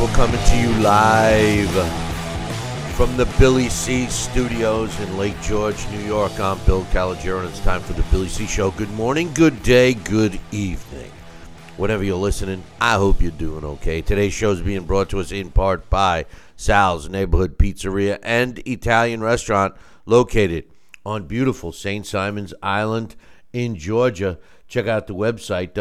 We're coming to you live from the Billy C Studios in Lake George, New York. I'm Bill Calogero, and it's time for the Billy C Show. Good morning, good day, good evening. Whenever you're listening, I hope you're doing okay. Today's show is being brought to us in part by Sal's Neighborhood Pizzeria and Italian Restaurant located on beautiful St. Simon's Island in Georgia. Check out the website,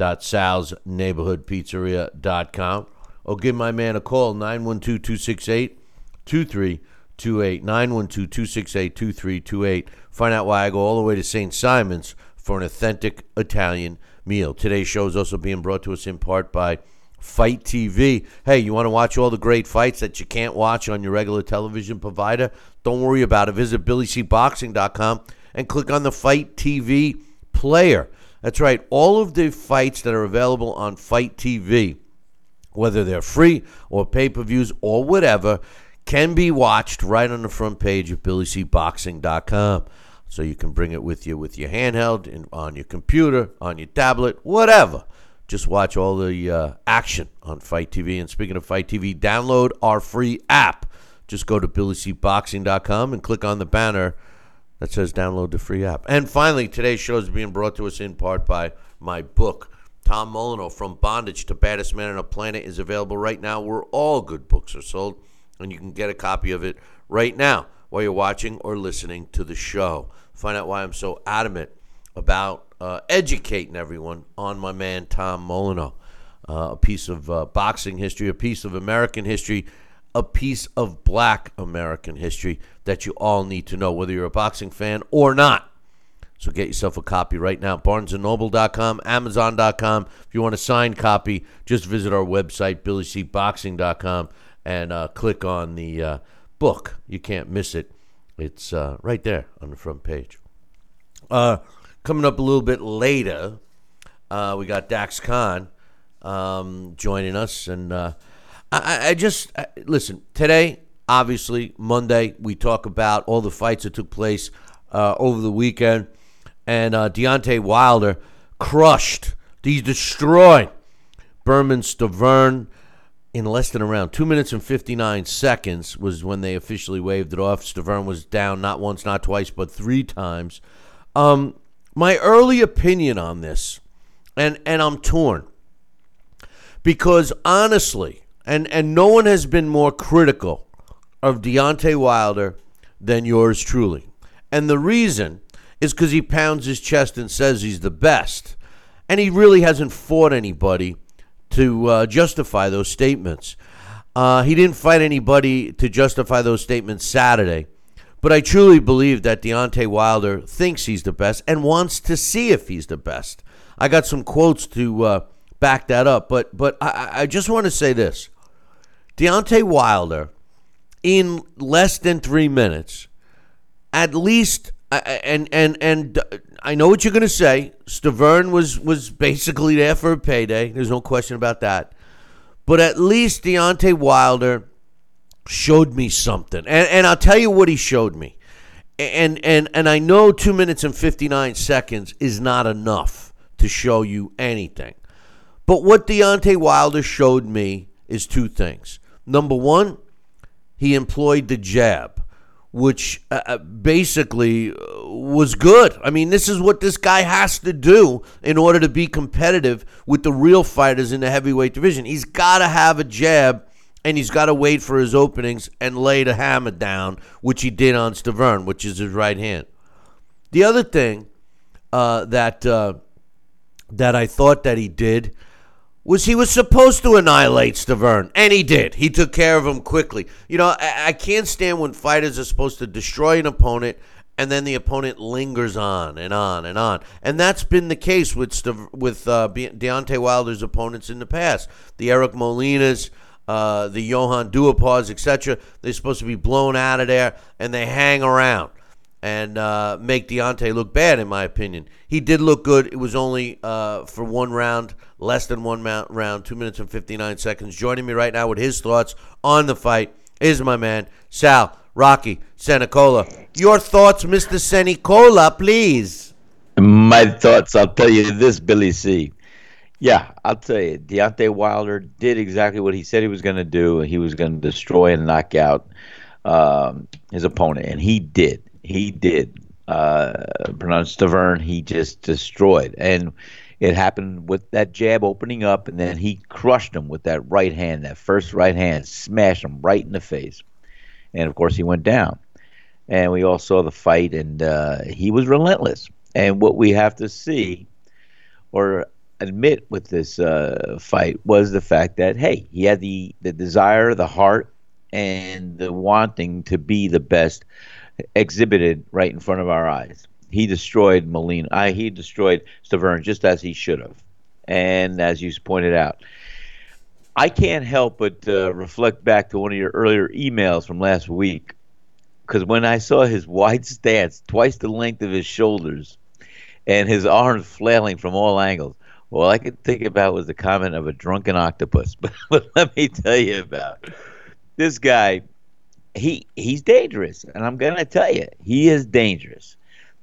www.salsneighborhoodpizzeria.com, or give my man a call, 912 268 2328. 912 268 2328. Find out why I go all the way to St. Simon's for an authentic Italian meal. Today's show is also being brought to us in part by Fight TV. Hey, you want to watch all the great fights that you can't watch on your regular television provider? Don't worry about it. Visit BillyCBoxing.com and click on the Fight TV player. That's right. All of the fights that are available on Fight TV, whether they're free or pay per views or whatever, can be watched right on the front page of BillyCBoxing.com. So you can bring it with you with your handheld, in, on your computer, on your tablet, whatever. Just watch all the uh, action on Fight TV. And speaking of Fight TV, download our free app. Just go to BillyCBoxing.com and click on the banner that says download the free app. And finally, today's show is being brought to us in part by my book. Tom Molyneux, From Bondage to Baddest Man on the Planet, is available right now where all good books are sold. And you can get a copy of it right now while you're watching or listening to the show. Find out why I'm so adamant about uh, educating everyone on my man Tom Molyneux. Uh, a piece of uh, boxing history, a piece of American history, a piece of black American history that you all need to know, whether you're a boxing fan or not. So get yourself a copy right now. BarnesandNoble.com, Amazon.com. If you want a signed copy, just visit our website, BillyCBoxing.com, and uh, click on the uh, book. You can't miss it. It's uh, right there on the front page. Uh, coming up a little bit later, uh, we got Dax Khan um, joining us, and uh, I, I just I, listen today. Obviously, Monday we talk about all the fights that took place uh, over the weekend, and uh, Deontay Wilder crushed, he destroyed Bermane Stiverne in less than around two minutes and 59 seconds was when they officially waved it off. Stiverne was down not once, not twice, but three times. Um, my early opinion on this, and, and I'm torn, because honestly, and, and no one has been more critical of Deontay Wilder than yours truly. And the reason is because he pounds his chest and says he's the best. And he really hasn't fought anybody to uh, justify those statements. Uh, he didn't fight anybody to justify those statements Saturday. But I truly believe that Deontay Wilder thinks he's the best and wants to see if he's the best. I got some quotes to uh, back that up, but but I, I just want to say this: Deontay Wilder, in less than three minutes, at least, and and and I know what you're going to say. Stavern was was basically there for a payday. There's no question about that. But at least Deontay Wilder showed me something, and and I'll tell you what he showed me. And and and I know two minutes and fifty nine seconds is not enough to show you anything. But what Deontay Wilder showed me is two things. Number one, he employed the jab which uh, basically was good. I mean, this is what this guy has to do in order to be competitive with the real fighters in the heavyweight division. He's got to have a jab and he's got to wait for his openings and lay the hammer down, which he did on Stiverne, which is his right hand. The other thing uh, that uh, that I thought that he did was he was supposed to annihilate Stiverne, and he did. He took care of him quickly. You know, I, I can't stand when fighters are supposed to destroy an opponent and then the opponent lingers on and on and on. And that's been the case with St- with uh, Deontay Wilder's opponents in the past. The Eric Molinas, uh, the Johan Duhaupas, etc. They're supposed to be blown out of there, and they hang around and uh, make Deontay look bad, in my opinion. He did look good. It was only uh, for one round, less than one round, two minutes and 59 seconds. Joining me right now with his thoughts on the fight is my man, Sal Rocky Senecola. Your thoughts, Mr. Senecola, please. My thoughts, I'll tell you this, Billy C. Yeah, I'll tell you, Deontay Wilder did exactly what he said he was going to do. He was going to destroy and knock out um, his opponent, and he did. He did. Uh, pronounced Stiverne, he just destroyed. And it happened with that jab opening up, and then he crushed him with that right hand, that first right hand, smashed him right in the face. And of course, he went down. And we all saw the fight, and uh, he was relentless. And what we have to see or admit with this uh, fight was the fact that, hey, he had the, the desire, the heart, and the wanting to be the best exhibited right in front of our eyes. He destroyed Molina. He destroyed Stiverne just as he should have. And as you pointed out, I can't help but uh, reflect back to one of your earlier emails from last week because when I saw his wide stance, twice the length of his shoulders, and his arms flailing from all angles, all I could think about was the comment of a drunken octopus. But, but let me tell you about this guy. He he's dangerous, and I'm gonna tell you, he is dangerous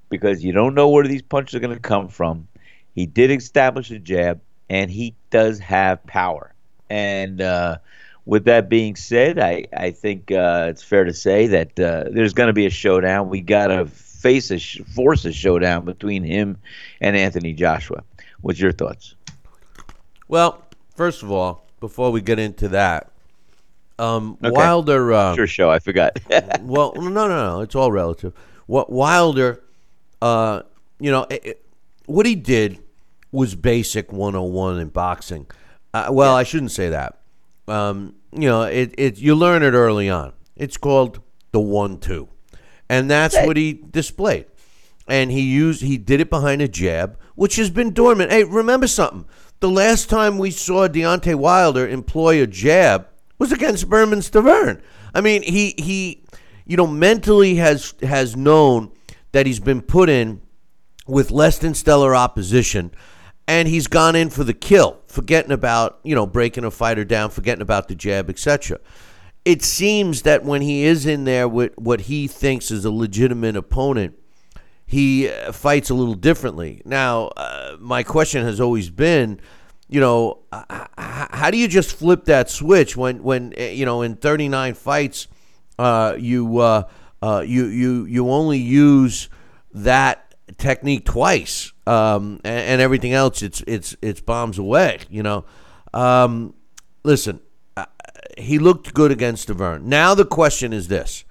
because you don't know where these punches are gonna come from. He did establish a jab, and he does have power. And uh, with that being said, I, I think uh, it's fair to say that uh, there's going to be a showdown. We got to face a sh- force a showdown between him and Anthony Joshua. What's your thoughts? Well, first of all, before we get into that, um, okay. Wilder. Uh, sure, show. I forgot. well, no, no, no. It's all relative. What Wilder, uh, you know, it, it, what he did was basic 101 in boxing. Uh, well, yeah. I shouldn't say that. Um, you know, it, it you learn it early on. It's called the one-two, and that's hey. what he displayed. And he used he did it behind a jab, which has been dormant. Hey, remember something? The last time we saw Deontay Wilder employ a jab was against Bermane Stiverne. I mean, he he, you know, mentally has has known that he's been put in with less than stellar opposition and he's gone in for the kill, forgetting about you know breaking a fighter down, forgetting about the jab, etc. It seems that when he is in there with what he thinks is a legitimate opponent, he uh, fights a little differently. Now, uh, my question has always been, you know, how do you just flip that switch when when uh, you know in 39 fights, uh, you uh, uh, you you you only use that technique twice, um, and, and, everything else it's it's it's bombs away. You know, um, listen, uh, he looked good against Stiverne. Now the question is this: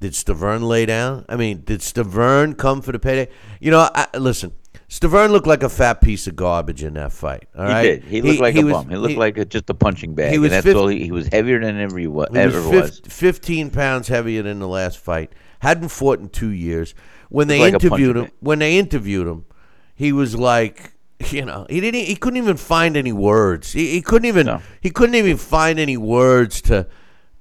Did Stiverne lay down? I mean, did Stiverne come for the payday? You know, I, listen. Stiverne looked like a fat piece of garbage in that fight. All right, he did. He looked he, like he a was, bum. He looked he, like a, just a punching bag. He was. And that's 50, all he, he, was heavier than ever he was. Ever was. Fifteen pounds heavier than the last fight. Hadn't fought in two years when they like interviewed him, when they interviewed him, he was like, you know, he didn't, he couldn't even find any words. He, he couldn't even, no. he couldn't even find any words to,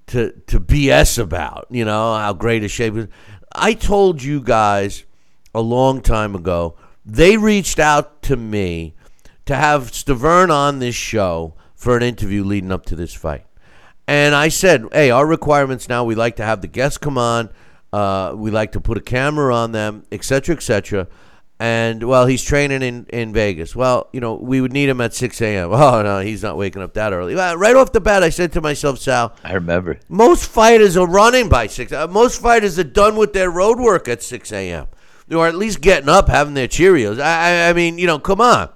to, to BS about. You know how great a shape. Is. I told you guys a long time ago. They reached out to me to have Stiverne on this show for an interview leading up to this fight. And I said, hey, our requirements now, we like to have the guests come on uh, we like to put a camera on them, etc., etc. And well, he's training in, in Vegas. Well, you know, we would need him at 6 a.m. Oh, no, he's not waking up that early. Well, right off the bat, I said to myself, Sal. I remember. Most fighters are running by 6. Uh, most fighters are done with their road work at 6 a.m. Or at least getting up, having their Cheerios. I, I, I mean, you know, come on.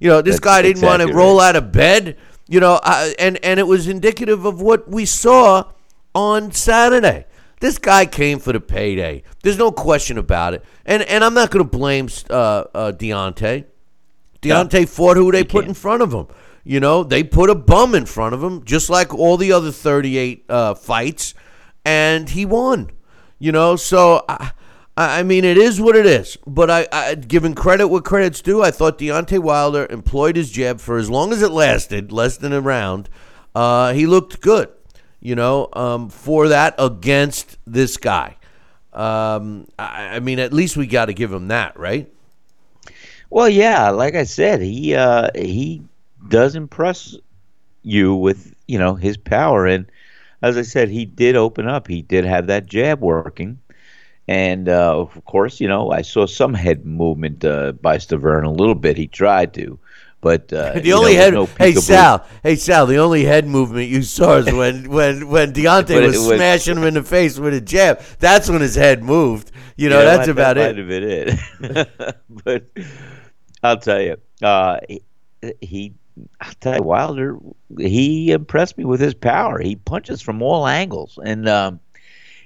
You know, this That's guy didn't exactly want to roll out of bed You know, I, and and it was indicative of what we saw on Saturday. This guy came for the payday. There's no question about it. And and I'm not going to blame uh, uh, Deontay. Deontay fought who they put can't. in front of him. You know, they put a bum in front of him, just like all the other 38 uh, fights, and he won. You know, so I, I mean, it is what it is. But I, I, given credit what credit's due, I thought Deontay Wilder employed his jab for as long as it lasted, less than a round. Uh, he looked good, you know, um, for that against this guy. Um, I, I, mean, at least we got to give him that, right? Well, yeah, like I said, he uh, he does impress you with you know his power, and as I said, he did open up. He did have that jab working and uh, of course, you know, I saw some head movement uh, by Stiverne a little bit. He tried to, but uh, the only know, head. No hey Sal, hey Sal, the only head movement you saw is when when when Deontay was, was, smashing him in the face with a jab. That's when his head moved. You know, that's about that it. Might have been it. but I'll tell you, uh, he, he I'll tell you, Wilder, he impressed me with his power. He punches from all angles, and um,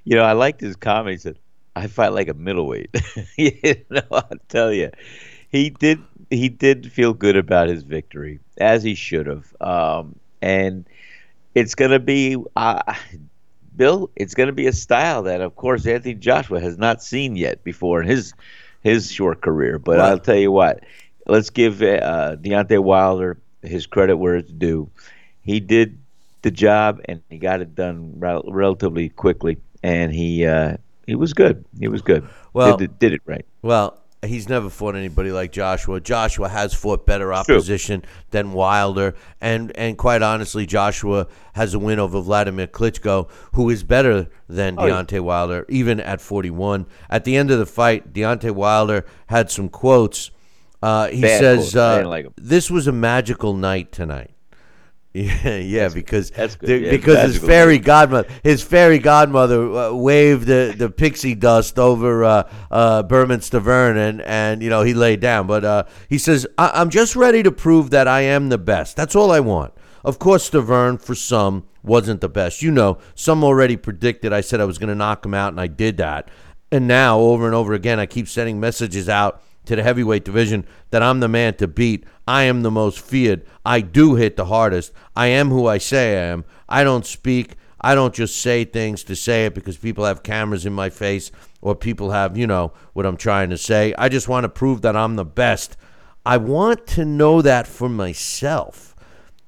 you know, I liked his comment. He said, I fight like a middleweight. you know, I'll tell you, he did he did feel good about his victory as he should have. Um, and it's going to be uh, Bill. It's going to be a style that, of course, Anthony Joshua has not seen yet before in his his short career. But I'll tell you what, let's give uh, Deontay Wilder his credit where it's due. He did the job and he got it done rel- relatively quickly, and he uh, he was good. He was good. Well, did, did it right. Well, he's never fought anybody like Joshua. Joshua has fought better opposition True. than Wilder, and and quite honestly, Joshua has a win over Vladimir Klitschko, who is better than oh, Deontay yeah. Wilder, even at 41. At the end of the fight, Deontay Wilder had some quotes. Uh, he Bad says, uh, like "This was a magical night tonight." Yeah, yeah, that's because the, yeah, because his fairy godmother, his fairy godmother uh, waved the, the pixie dust over uh, uh, Bermane Stiverne, and and you know he laid down. But uh, he says, I- am just ready to prove that I am the best. That's all I want." Of course, Stiverne for some wasn't the best. You know, some already predicted I said I was going to knock him out, and I did that. And now, over and over again, I keep sending messages out to the heavyweight division that I'm the man to beat. I am the most feared. I do hit the hardest. I am who I say I am. I don't speak. I don't just say things to say it because people have cameras in my face or people have, you know, what I'm trying to say. I just want to prove that I'm the best. I want to know that for myself,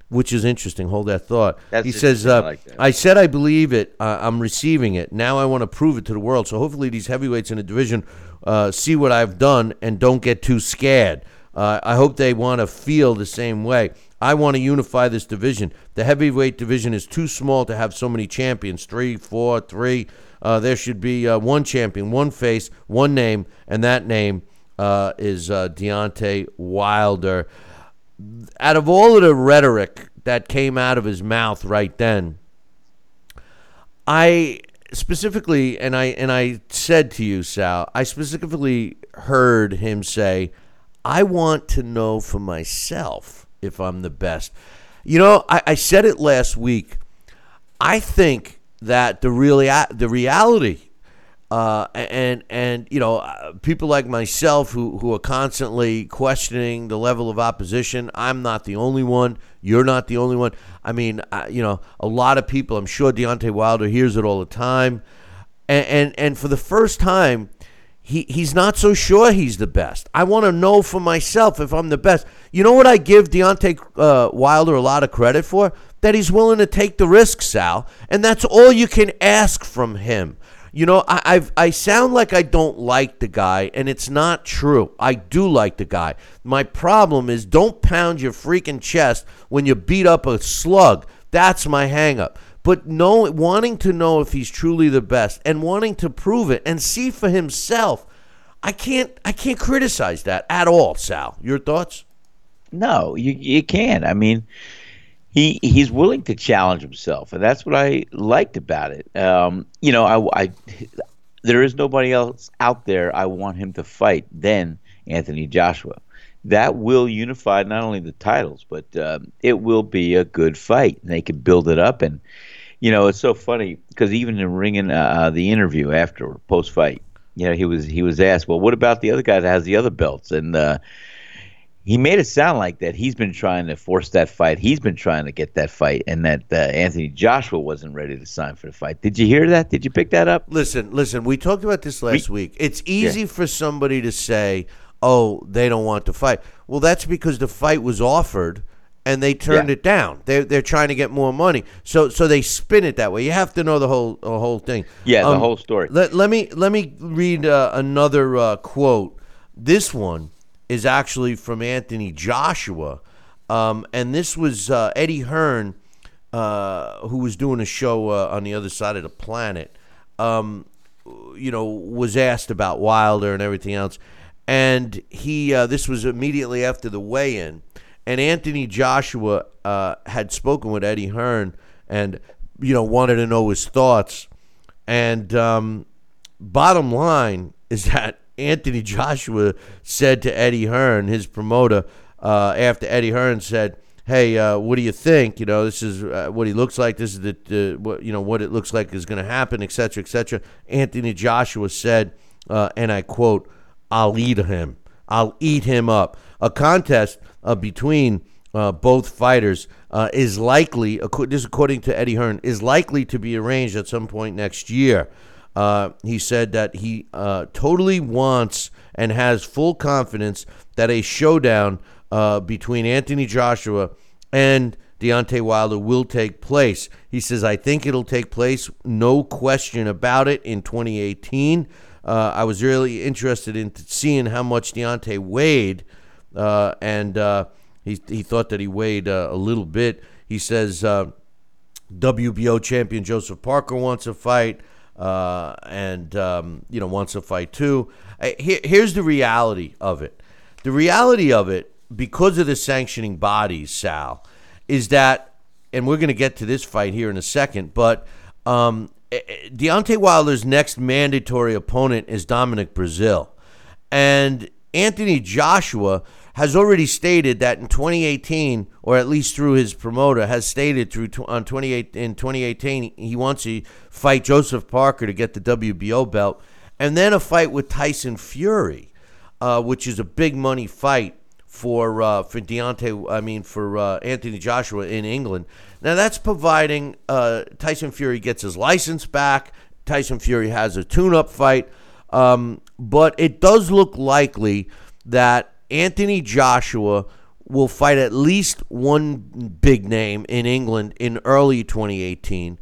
which is interesting. Hold that thought. That's he says, uh, I, like I, said I believe it. Uh, I'm receiving it. Now I want to prove it to the world. So hopefully these heavyweights in the division uh, see what I've done and don't get too scared. Uh, I hope they want to feel the same way. I want to unify this division. The heavyweight division is too small to have so many champions three, four, three. Uh, there should be uh, one champion, one face, one name, and that name uh, is uh, Deontay Wilder. Out of all of the rhetoric that came out of his mouth right then, I specifically, and I and I said to you, Sal, I specifically heard him say, "I want to know for myself if I'm the best." You know, I, I said it last week. I think that the really the reality uh, and and you know uh, people like myself who who are constantly questioning the level of opposition. I'm not the only one. You're not the only one. I mean, uh, you know, a lot of people. I'm sure Deontay Wilder hears it all the time, and and, and for the first time. He, he's not so sure he's the best. I want to know for myself if I'm the best. You know what I give Deontay uh, Wilder a lot of credit for? That he's willing to take the risk, Sal. And that's all you can ask from him. You know, I, I've, I sound like I don't like the guy, and it's not true. I do like the guy. My problem is don't pound your freaking chest when you beat up a slug. That's my hangup. But know, wanting to know if he's truly the best and wanting to prove it and see for himself, I can't I can't criticize that at all, Sal. Your thoughts? No, you you can't. I mean, he he's willing to challenge himself, and that's what I liked about it. Um, you know, I, I there is nobody else out there I want him to fight than Anthony Joshua, that will unify not only the titles, but um, it will be a good fight. And they can build it up. And, you know, it's so funny because even in ringing uh, the interview after post fight, you know, he was he was asked, well, what about the other guy that has the other belts? And uh, he made it sound like that he's been trying to force that fight. He's been trying to get that fight, and that uh, Anthony Joshua wasn't ready to sign for the fight. Did you hear that? Did you pick that up? Listen, listen. We talked about this last we, week. It's easy yeah. for somebody to say, "Oh, they don't want to fight." Well, that's because the fight was offered and they turned yeah. it down. They're they're trying to get more money, so so they spin it that way. You have to know the whole the whole thing. Yeah, um, the whole story. Let, let me let me read uh, another uh, quote. This one is actually from Anthony Joshua. Um, and this was uh, Eddie Hearn, uh, who was doing a show uh, on the other side of the planet. Um, you know, was asked about Wilder and everything else, and he. Uh, this was immediately after the weigh-in, and Anthony Joshua uh, had spoken with Eddie Hearn, and you know wanted to know his thoughts. And um, bottom line is that Anthony Joshua said to Eddie Hearn, his promoter, uh, after Eddie Hearn said, "Hey, uh, what do you think? You know, this is uh, what he looks like. This is the, what you know what it looks like is going to happen, etc., etc." Anthony Joshua said, uh, and I quote, "I'll eat him. I'll eat him up." A contest uh, between uh, both fighters is likely, this according to Eddie Hearn, is likely to be arranged at some point next year. Uh, he said that he uh, totally wants and has full confidence that a showdown uh, between Anthony Joshua and Deontay Wilder will take place. He says, I think it'll take place, no question about it, in 2018. Uh, I was really interested in seeing how much Deontay weighed, uh, and he, he thought that he weighed a little bit. He says, WBO champion Joseph Parker wants a fight uh, and um, you know wants to fight too. Here, here's the reality of it. The reality of it, because of the sanctioning bodies, Sal, is that, and we're going to get to this fight here in a second, but um, Deontay Wilder's next mandatory opponent is Dominic Breazeale, and Anthony Joshua has already stated that in 2018, or at least through his promoter, has stated through on 28 in 2018 he wants to fight Joseph Parker to get the WBO belt, and then a fight with Tyson Fury, uh, which is a big money fight for uh, for Deontay. I mean for uh, Anthony Joshua in England. Now that's providing uh, Tyson Fury gets his license back. Tyson Fury has a tune-up fight, um, but it does look likely that Anthony Joshua will fight at least one big name in England in early 2018.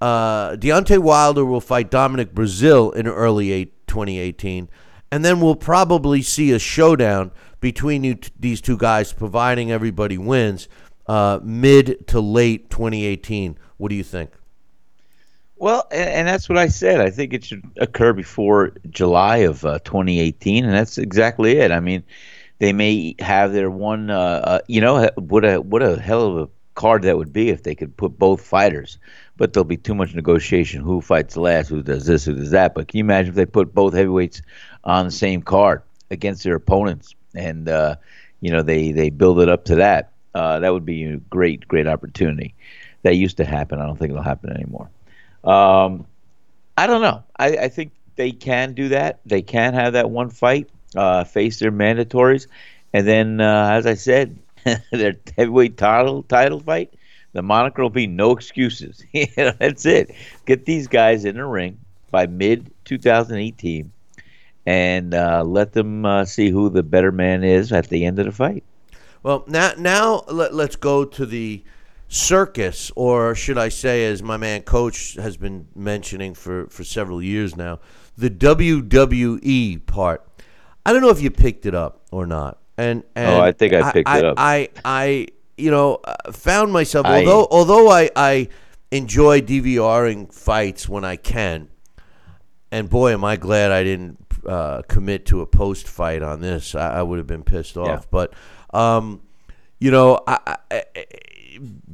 Uh, Deontay Wilder will fight Dominic Breazeale in early 2018. And then we'll probably see a showdown between these two guys, providing everybody wins uh, mid to late 2018. What do you think? Well, and, that's what I said. I think it should occur before July of uh, 2018, and that's exactly it. I mean, they may have their one. Uh, uh, you know what a what a hell of a card that would be if they could put both fighters. But there'll be too much negotiation. Who fights last? Who does this? Who does that? But can you imagine if they put both heavyweights on the same card against their opponents, and uh, you know they they build it up to that? Uh, that would be a great great opportunity. That used to happen. I don't think it'll happen anymore. Um, I don't know. I, I think they can do that. They can have that one fight uh, face their mandatories, and then uh, as I said, their heavyweight title title fight. The moniker will be no excuses. That's it. Get these guys in the ring by mid 2018, and uh, let them uh, see who the better man is at the end of the fight. Well, now now let, let's go to the circus, or should I say, as my man Coach has been mentioning for, for several years now, the WWE part. I don't know if you picked it up or not. And, and oh, I think I picked I, it up. I, I, you know, uh, found myself although although I, I enjoy DVRing fights when I can, and boy, am I glad I didn't uh, commit to a post fight on this. I, I would have been pissed off. Yeah. But, um, you know, I, I,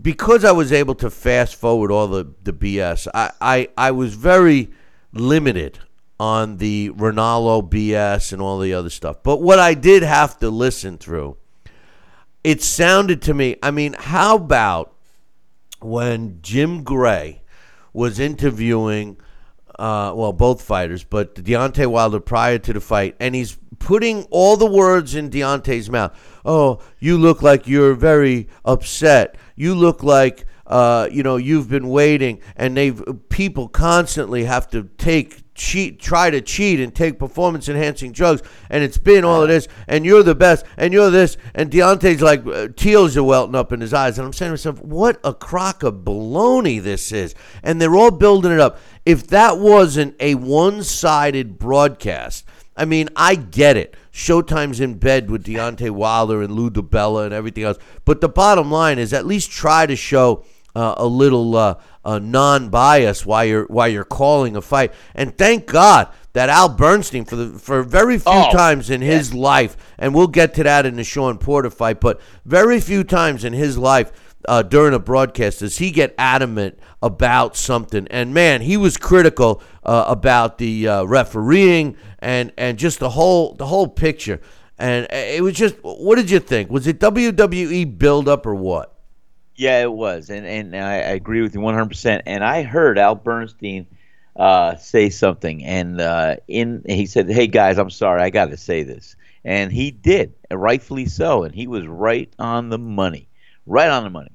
because I was able to fast forward all the, the BS, I, I, I was very limited on the Ronaldo BS and all the other stuff. But what I did have to listen through, it sounded to me. I mean, how about when Jim Gray was interviewing, uh, well, both fighters, but Deontay Wilder prior to the fight, and he's putting all the words in Deontay's mouth. Oh, you look like you're very upset. You look like uh, you know you've been waiting, and they've people constantly have to take cheat, try to cheat and take performance enhancing drugs, and it's been all of this, and you're the best, and you're this, and Deontay's like uh, teals are welting up in his eyes, and I'm saying to myself, what a crock of baloney this is, and they're all building it up. If that wasn't a one-sided broadcast, I mean, I get it. Showtime's in bed with Deontay Wilder and Lou DiBella and everything else, but the bottom line is at least try to show uh, a little uh, uh, non-bias while you're while you're calling a fight. And thank God that Al Bernstein for the for very few Oh, times in his life, and we'll get to that in the Shawn Porter fight, but very few times in his life. Uh, during a broadcast, does he get adamant about something? And man, he was critical uh, about the uh, refereeing and and just the whole the whole picture. And uh, it was just, what did you think? Was it WWE build up or what? Yeah, it was, and and I, I agree with you 100. percent And I heard Al Bernstein uh, say something, and uh, in he said, "Hey guys, I'm sorry, I got to say this," and he did, rightfully so, and he was right on the money, right on the money.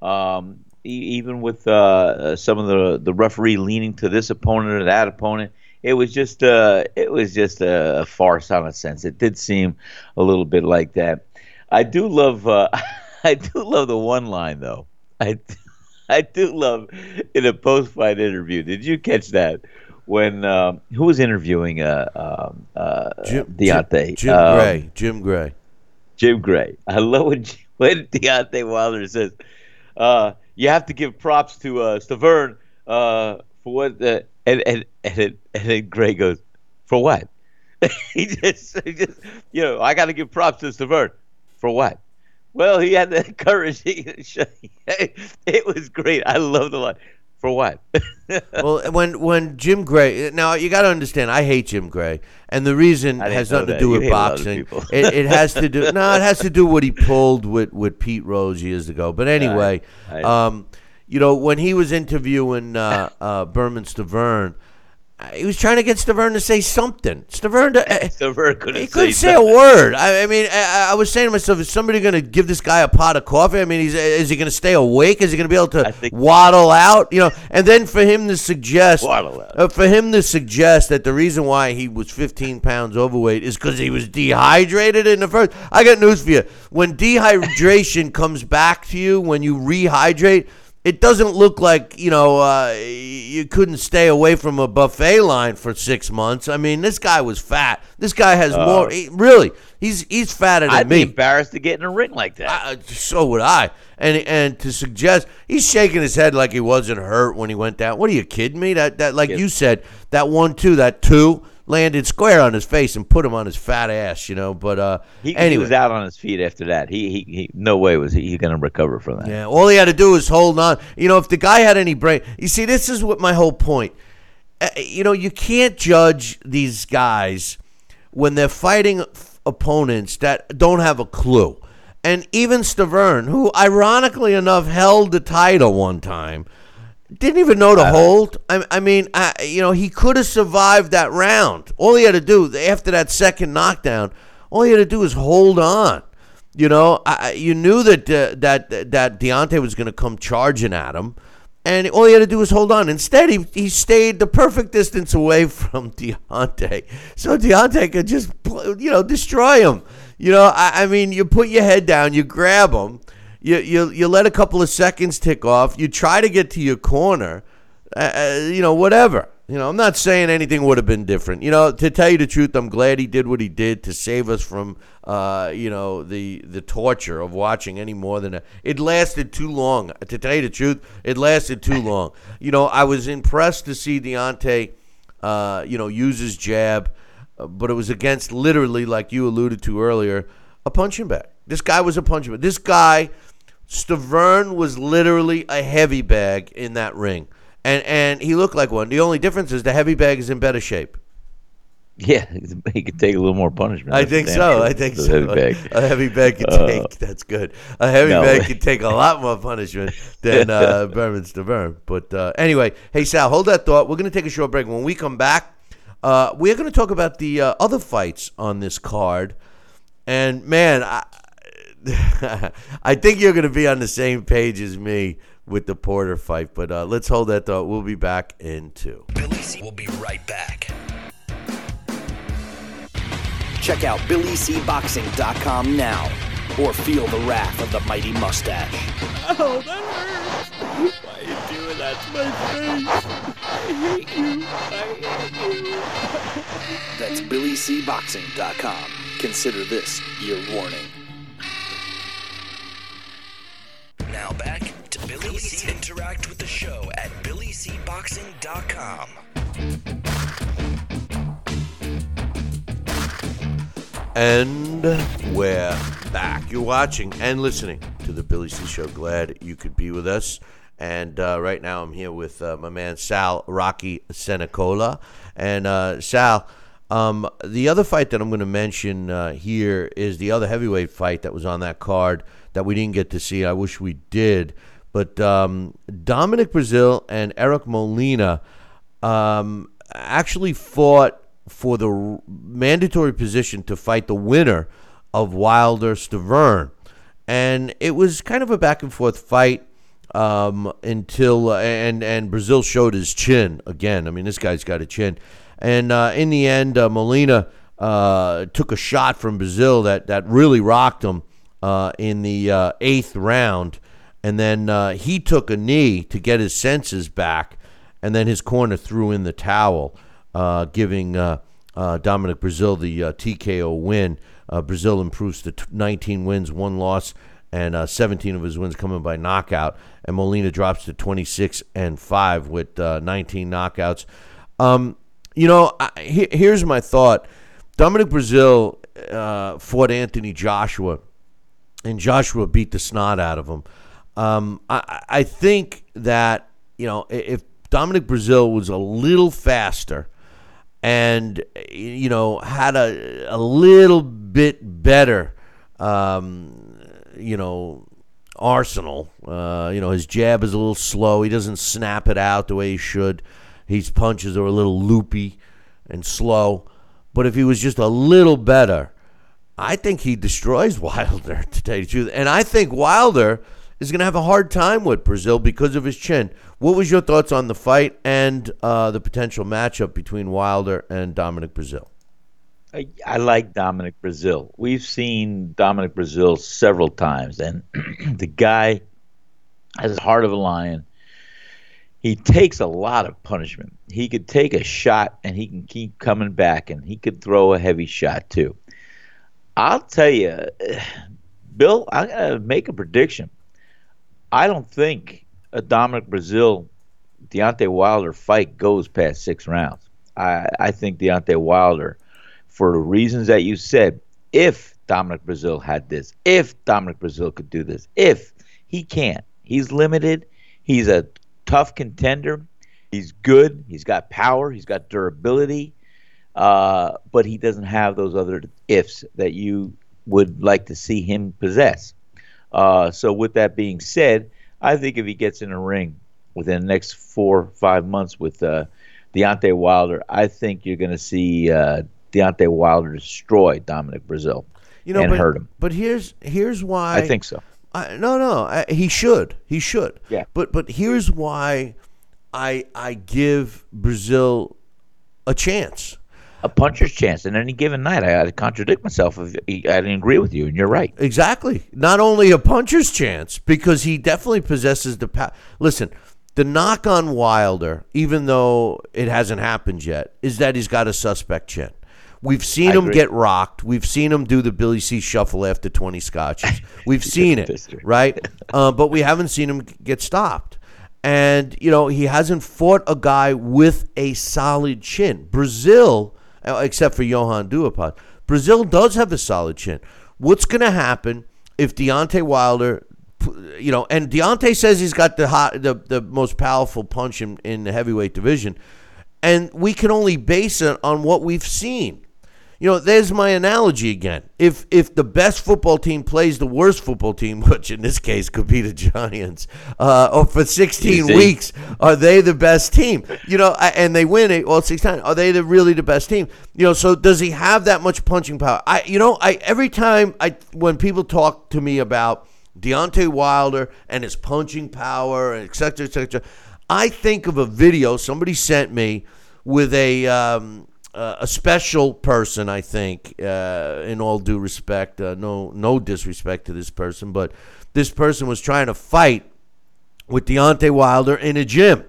Um, even with uh, some of the the referee leaning to this opponent or that opponent, it was just uh, it was just a, a farce on a sense. It did seem a little bit like that. I do love uh, I do love the one line though. I I do love in a post fight interview. Did you catch that? When um, who was interviewing uh, um, uh, Deontay? Jim, Jim Um, Gray. Jim Gray. Jim Gray. I love when, when Deontay Wilder says, uh, "You have to give props to uh, Stiverne uh, for what," the, and and and, it, and then Gray goes, "For what?" he just, he just, you know, I got to give props to Stiverne for what? Well, he had the courage. it was great. I love the line. For what? well, when when Jim Gray, now you got to understand, I hate Jim Gray, and the reason I has nothing to do You with hate a lot of boxing. It, it has to do no, it has to do what he pulled with with Pete Rose years ago. But anyway, I- um, you know, when he was interviewing uh, uh, Bermane Stiverne, he was trying to get Stiverne to say something. Stiverne, to, uh, Stiverne couldn't he couldn't say a word. I, I mean, I, I was saying to myself, is somebody going to give this guy a pot of coffee? I mean, is he going to stay awake? Is he going to be able to think- waddle out? You know, and then for him to suggest, Waddle out. uh, for him to suggest that the reason why he was 15 pounds overweight is because he was dehydrated in the first. I got news for you. When dehydration comes back to you when you rehydrate. It doesn't look like you know uh, you couldn't stay away from a buffet line for six months. I mean, this guy was fat. This guy has more. He, really, he's he's fatter than Uh, I'd me. be embarrassed to get in a ring like that. I, so would I. And and to suggest he's shaking his head like he wasn't hurt when he went down. What are you kidding me? That that like Yes. you said, that one two, that two landed square on his face and put him on his fat ass. You know. But uh, He, he was out on his feet after that. He he, he no way was he, he going to recover from that. Yeah, all he had to do was hold on. You know, if the guy had any brain, you see, this is what my whole point. Uh, you know, you can't judge these guys when they're fighting f- opponents that don't have a clue. And even Stiverne, who ironically enough held the title one time, didn't even know to hold. I, I mean, I, you know, he could have survived that round. All he had to do after that second knockdown, all he had to do was hold on. You know, I, you knew that uh, that that Deontay was going to come charging at him, and all he had to do was hold on. Instead, he he stayed the perfect distance away from Deontay, so Deontay could just you know destroy him. You know, I, I mean, you put your head down, you grab him, you you you let a couple of seconds tick off, you try to get to your corner, uh, uh, you know, whatever. You know, I'm not saying anything would have been different. You know, to tell you the truth, I'm glad he did what he did to save us from, uh, you know, the the torture of watching any more than that. It lasted too long. To tell you the truth, it lasted too long. You know, I was impressed to see Deontay, uh, you know, use his jab, uh, but it was against literally, like you alluded to earlier, a punching bag. This guy was a punching bag. This guy, Stiverne, was literally a heavy bag in that ring and and he looked like one. The only difference is the heavy bag is in better shape. Yeah, he could take a little more punishment. I think so. I think so. heavy bag. A heavy bag could Uh, take. That's good. A heavy no. bag could take a lot more punishment than uh, Berman's to Berm. But uh, anyway, hey Sal, hold that thought. We're going to take a short break. When we come back, uh, we're going to talk about the uh, other fights on this card. And man, I, I think you're going to be on the same page as me with the Porter fight. But uh, let's hold that thought. We'll be back in two. Billy C will be right back. Check out BillyCBoxing.com now or feel the wrath of the mighty mustache. Oh, that hurts. Why are you doing that to my face? I hate you. I hate you. That's BillyCBoxing.com. Consider this your warning. Now back to Billy C. Interact with the show at BillyCBoxing.com. And we're back. You're watching and listening to the Billy C Show. Glad you could be with us. And uh, right now, I'm here with uh, my man Sal Rocky Senecola. And uh, Sal, um, the other fight that I'm going to mention uh, here is the other heavyweight fight that was on that card that we didn't get to see. I wish we did. But um, Dominic Breazeale and Eric Molina um, actually fought for the mandatory position to fight the winner of Wilder Stiverne. And it was kind of a back and forth fight um, until uh, and and Breazeale showed his chin again. I mean, this guy's got a chin. And uh, in the end, uh, Molina uh, took a shot from Breazeale that that really rocked him uh, in the uh, eighth round, and then uh, he took a knee to get his senses back, and then his corner threw in the towel, uh, giving uh, uh, Dominic Breazeale the TKO win. Breazeale improves to t- 19 wins, one loss, and uh, 17 of his wins coming by knockout. And Molina drops to 26 and five with uh, 19 knockouts. Um, you know, I, he, here's my thought: Dominic Breazeale fought Anthony Joshua, and Joshua beat the snot out of him. Um, I, I think that you know if Dominic Breazeale was a little faster and you know had a a little bit better, um, you know, arsenal. Uh, you know, his jab is a little slow. He doesn't snap it out the way he should. His punches are a little loopy and slow. But if he was just a little better, I think he destroys Wilder, to tell you the truth. And I think Wilder is going to have a hard time with Breazeale because of his chin. What was your thoughts on the fight and uh, the potential matchup between Wilder and Dominic Breazeale? I, I like Dominic Breazeale. We've seen Dominic Breazeale several times, and the guy has the heart of a lion. He takes a lot of punishment. He could take a shot and he can keep coming back, and he could throw a heavy shot too. I'll tell you, Bill, I'm gonna make a prediction. I don't think a Dominic Breazeale Deontay Wilder fight goes past six rounds. I, I think Deontay Wilder, for the reasons that you said, if Dominic Breazeale had this, if Dominic Breazeale could do this, if he can't, he's limited. He's a tough contender. He's good. He's got power. He's got durability. Uh, but he doesn't have those other ifs that you would like to see him possess. Uh, so, with that being said, I think if he gets in a ring within the next four or five months with uh, Deontay Wilder, I think you're going to see uh, Deontay Wilder destroy Dominic Breazeale You know, and but, hurt him. But here's here's why I think so. I, no, no, I, he should. He should. Yeah. But but here's why I I give Breazeale a chance. A puncher's chance. And any given night, I, I contradict myself if I didn't agree with you, and you're right. Exactly. Not only a puncher's chance because he definitely possesses the power. Listen, the knock on Wilder, even though it hasn't happened yet, is that he's got a suspect chin. We've seen I him agree. get rocked. We've seen him do the Billy C shuffle after 20 scotches. We've seen it, right? Uh, but we haven't seen him get stopped. And, you know, he hasn't fought a guy with a solid chin. Breazeale, Uh, except for Johan Duhaupas, Breazeale does have a solid chin. What's going to happen if Deontay Wilder, you know, and Deontay says he's got the hot, the, the most powerful punch in, in the heavyweight division. and we can only base it on what we've seen. You know, there's my analogy again. If if the best football team plays the worst football team, which in this case could be the Giants, uh, or for 16 weeks, are they the best team? You know, and they win it all 16. Are they the really the best team? You know, so does he have that much punching power? I, you know, I every time I when people talk to me about Deontay Wilder and his punching power and et cetera, et cetera, I think of a video somebody sent me with a um, uh, a special person. I think, uh, in all due respect, uh, no no disrespect to this person, but this person was trying to fight with Deontay Wilder in a gym.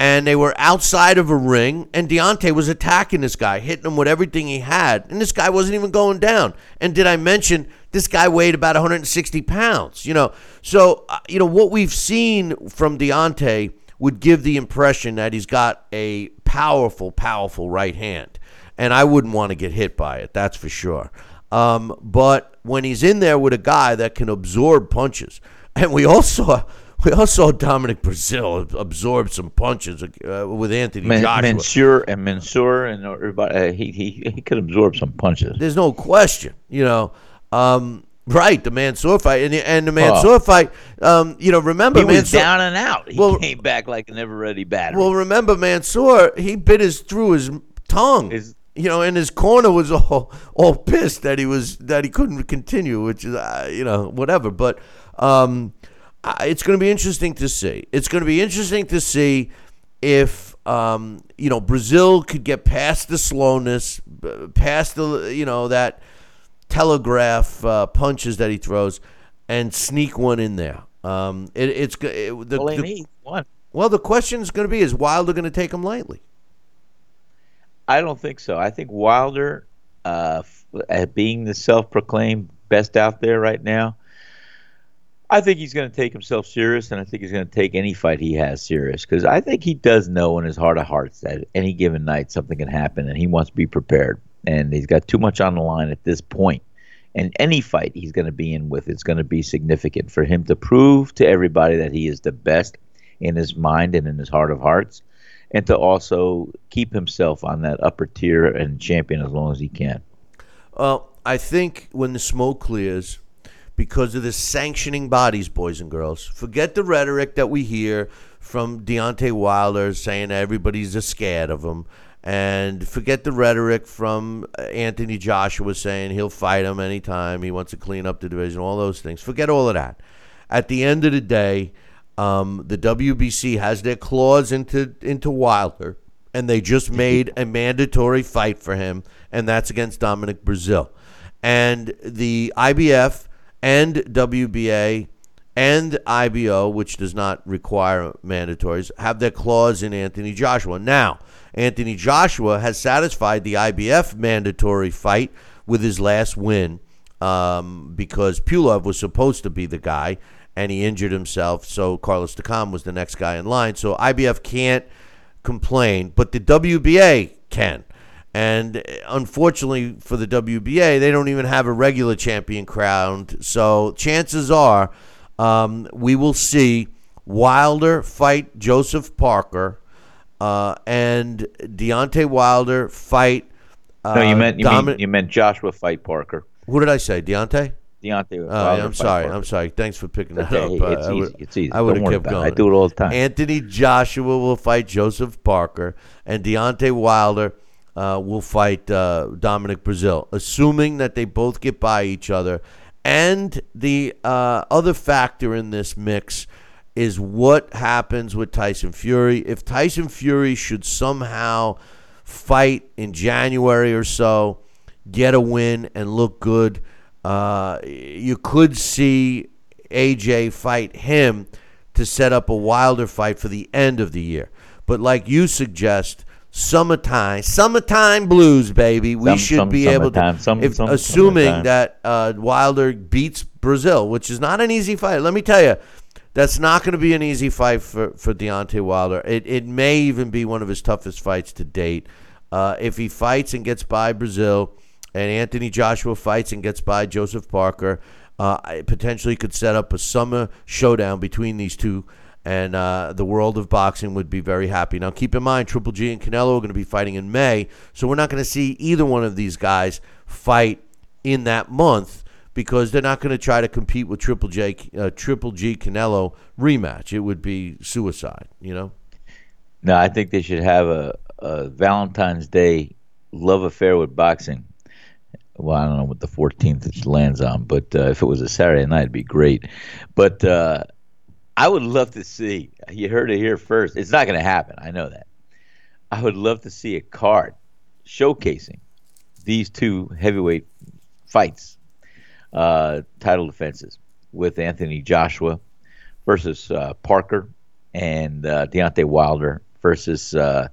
And they were outside of a ring, and Deontay was attacking this guy, hitting him with everything he had. And this guy wasn't even going down. And did I mention this guy weighed about 160 pounds? You know, so, uh, you know, what we've seen from Deontay would give the impression that he's got a powerful, powerful right hand. And I wouldn't want to get hit by it, that's for sure. Um, but when he's in there with a guy that can absorb punches, and we also we also saw Dominic Breazeale absorb some punches uh, with Anthony Man, Joshua. Mansour and Mansour and everybody, uh, he, he he could absorb some punches. There's no question, you know. Um, right, the Mansour fight and the, and the Mansour fight. Um, you know, remember He was down and out. He Well- came back like an ever-ready battery. Well, remember Mansour, he bit his through his tongue. His- you know, and his corner was all all pissed that he was that he couldn't continue, which is uh, you know whatever. But um, I- it's going to be interesting to see. It's going to be interesting to see if um, you know Breazeale could get past the slowness, past the you know that telegraph uh, punches that he throws, and sneak one in there. Um, it, it's it, the, well, the- he won. well, the question is going to be: Is Wilder going to take him lightly? I don't think so. I think Wilder, uh, uh, being the self-proclaimed best out there right now, I think he's going to take himself serious, and I think he's going to take any fight he has serious because I think he does know in his heart of hearts that any given night something can happen, and he wants to be prepared. And he's got too much on the line at this point. And any fight he's going to be in with is going to be significant for him to prove to everybody that he is the best in his mind and in his heart of hearts and to also keep himself on that upper tier and champion as long as he can. Well, I think when the smoke clears, because of the sanctioning bodies, boys and girls, forget the rhetoric that we hear from Deontay Wilder saying everybody's scared of him. And forget the rhetoric from uh, Anthony Joshua saying he'll fight him anytime he wants to clean up the division, all those things. Forget all of that. At the end of the day, um, the WBC has their claws into into Wilder, and they just made a mandatory fight for him, and that's against Dominic Breazeale. And the IBF and WBA and IBO, which does not require mandatories, have their claws in Anthony Joshua. Now, Anthony Joshua has satisfied the IBF mandatory fight with his last win um, because Pulev was supposed to be the guy and he injured himself. So Carlos Takam was the next guy in line. So IBF can't complain, but the WBA can. And unfortunately for the WBA, they don't even have a regular champion crowned. So chances are um, we will see Wilder fight Joseph Parker uh, and Deontay Wilder fight. Uh, no, you meant you, mean, you meant Joshua fight Parker. What did I say? Deontay? Deontay. Oh, yeah, I'm sorry. Parker. I'm sorry. Thanks for picking that Okay, up. Uh, it's I easy. would- It's easy. I would have kept going. I do it all the time. Anthony Joshua will fight Joseph Parker, and Deontay Wilder uh, will fight uh, Dominic Breazeale, assuming that they both get by each other. And the uh, other factor in this mix is what happens with Tyson Fury. If Tyson Fury should somehow fight in January or so, get a win, and look good, uh, you could see AJ fight him to set up a Wilder fight for the end of the year. But like you suggest, summertime, summertime blues, baby. We Some- should some be able to, some- if, assuming summertime. that uh, Wilder beats Breazeale, which is not an easy fight. Let me tell you, that's not going to be an easy fight for, for Deontay Wilder. It, it may even be one of his toughest fights to date. Uh, if he fights and gets by Breazeale, and Anthony Joshua fights and gets by Joseph Parker, uh, I potentially could set up a summer showdown between these two. And uh, the world of boxing would be very happy. Now, keep in mind, Triple G and Canelo are going to be fighting in May, so we're not going to see either one of these guys fight in that month because they're not going to try to compete with Triple J, uh, Triple G Canelo rematch. It would be suicide, you know. No, I think they should have a, a Valentine's Day love affair with boxing. Well, I don't know what the 14th lands on, but uh, if it was a Saturday night, it'd be great. But uh, I would love to see. You heard it here first. It's not going to happen. I know that. I would love to see a card showcasing these two heavyweight fights, uh, title defenses, with Anthony Joshua versus uh, Parker and uh, Deontay Wilder versus uh,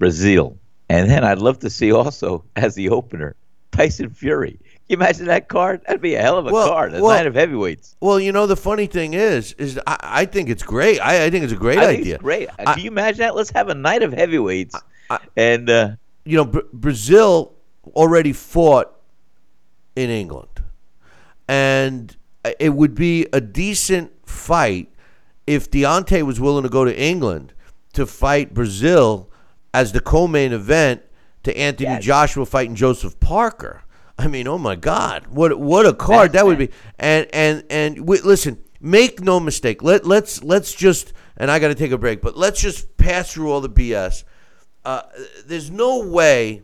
Breazeale. And then I'd love to see also as the opener Tyson Fury. You imagine that card? That'd be a hell of a Well, card. A well- night of heavyweights. Well, you know, the funny thing is, is I, I think it's great. I, I think it's a great I think idea. it's great. I- Can you imagine that? Let's have a night of heavyweights. and uh, you know, Br- Breazeale already fought in England, and it would be a decent fight if Deontay was willing to go to England to fight Breazeale as the co-main event to Anthony Yes. Joshua fighting Joseph Parker. I mean, oh my God, what what a card that would be! And and and listen, make no mistake. Let let's let's just and I got to take a break, but let's just pass through all the BS. Uh, there's no way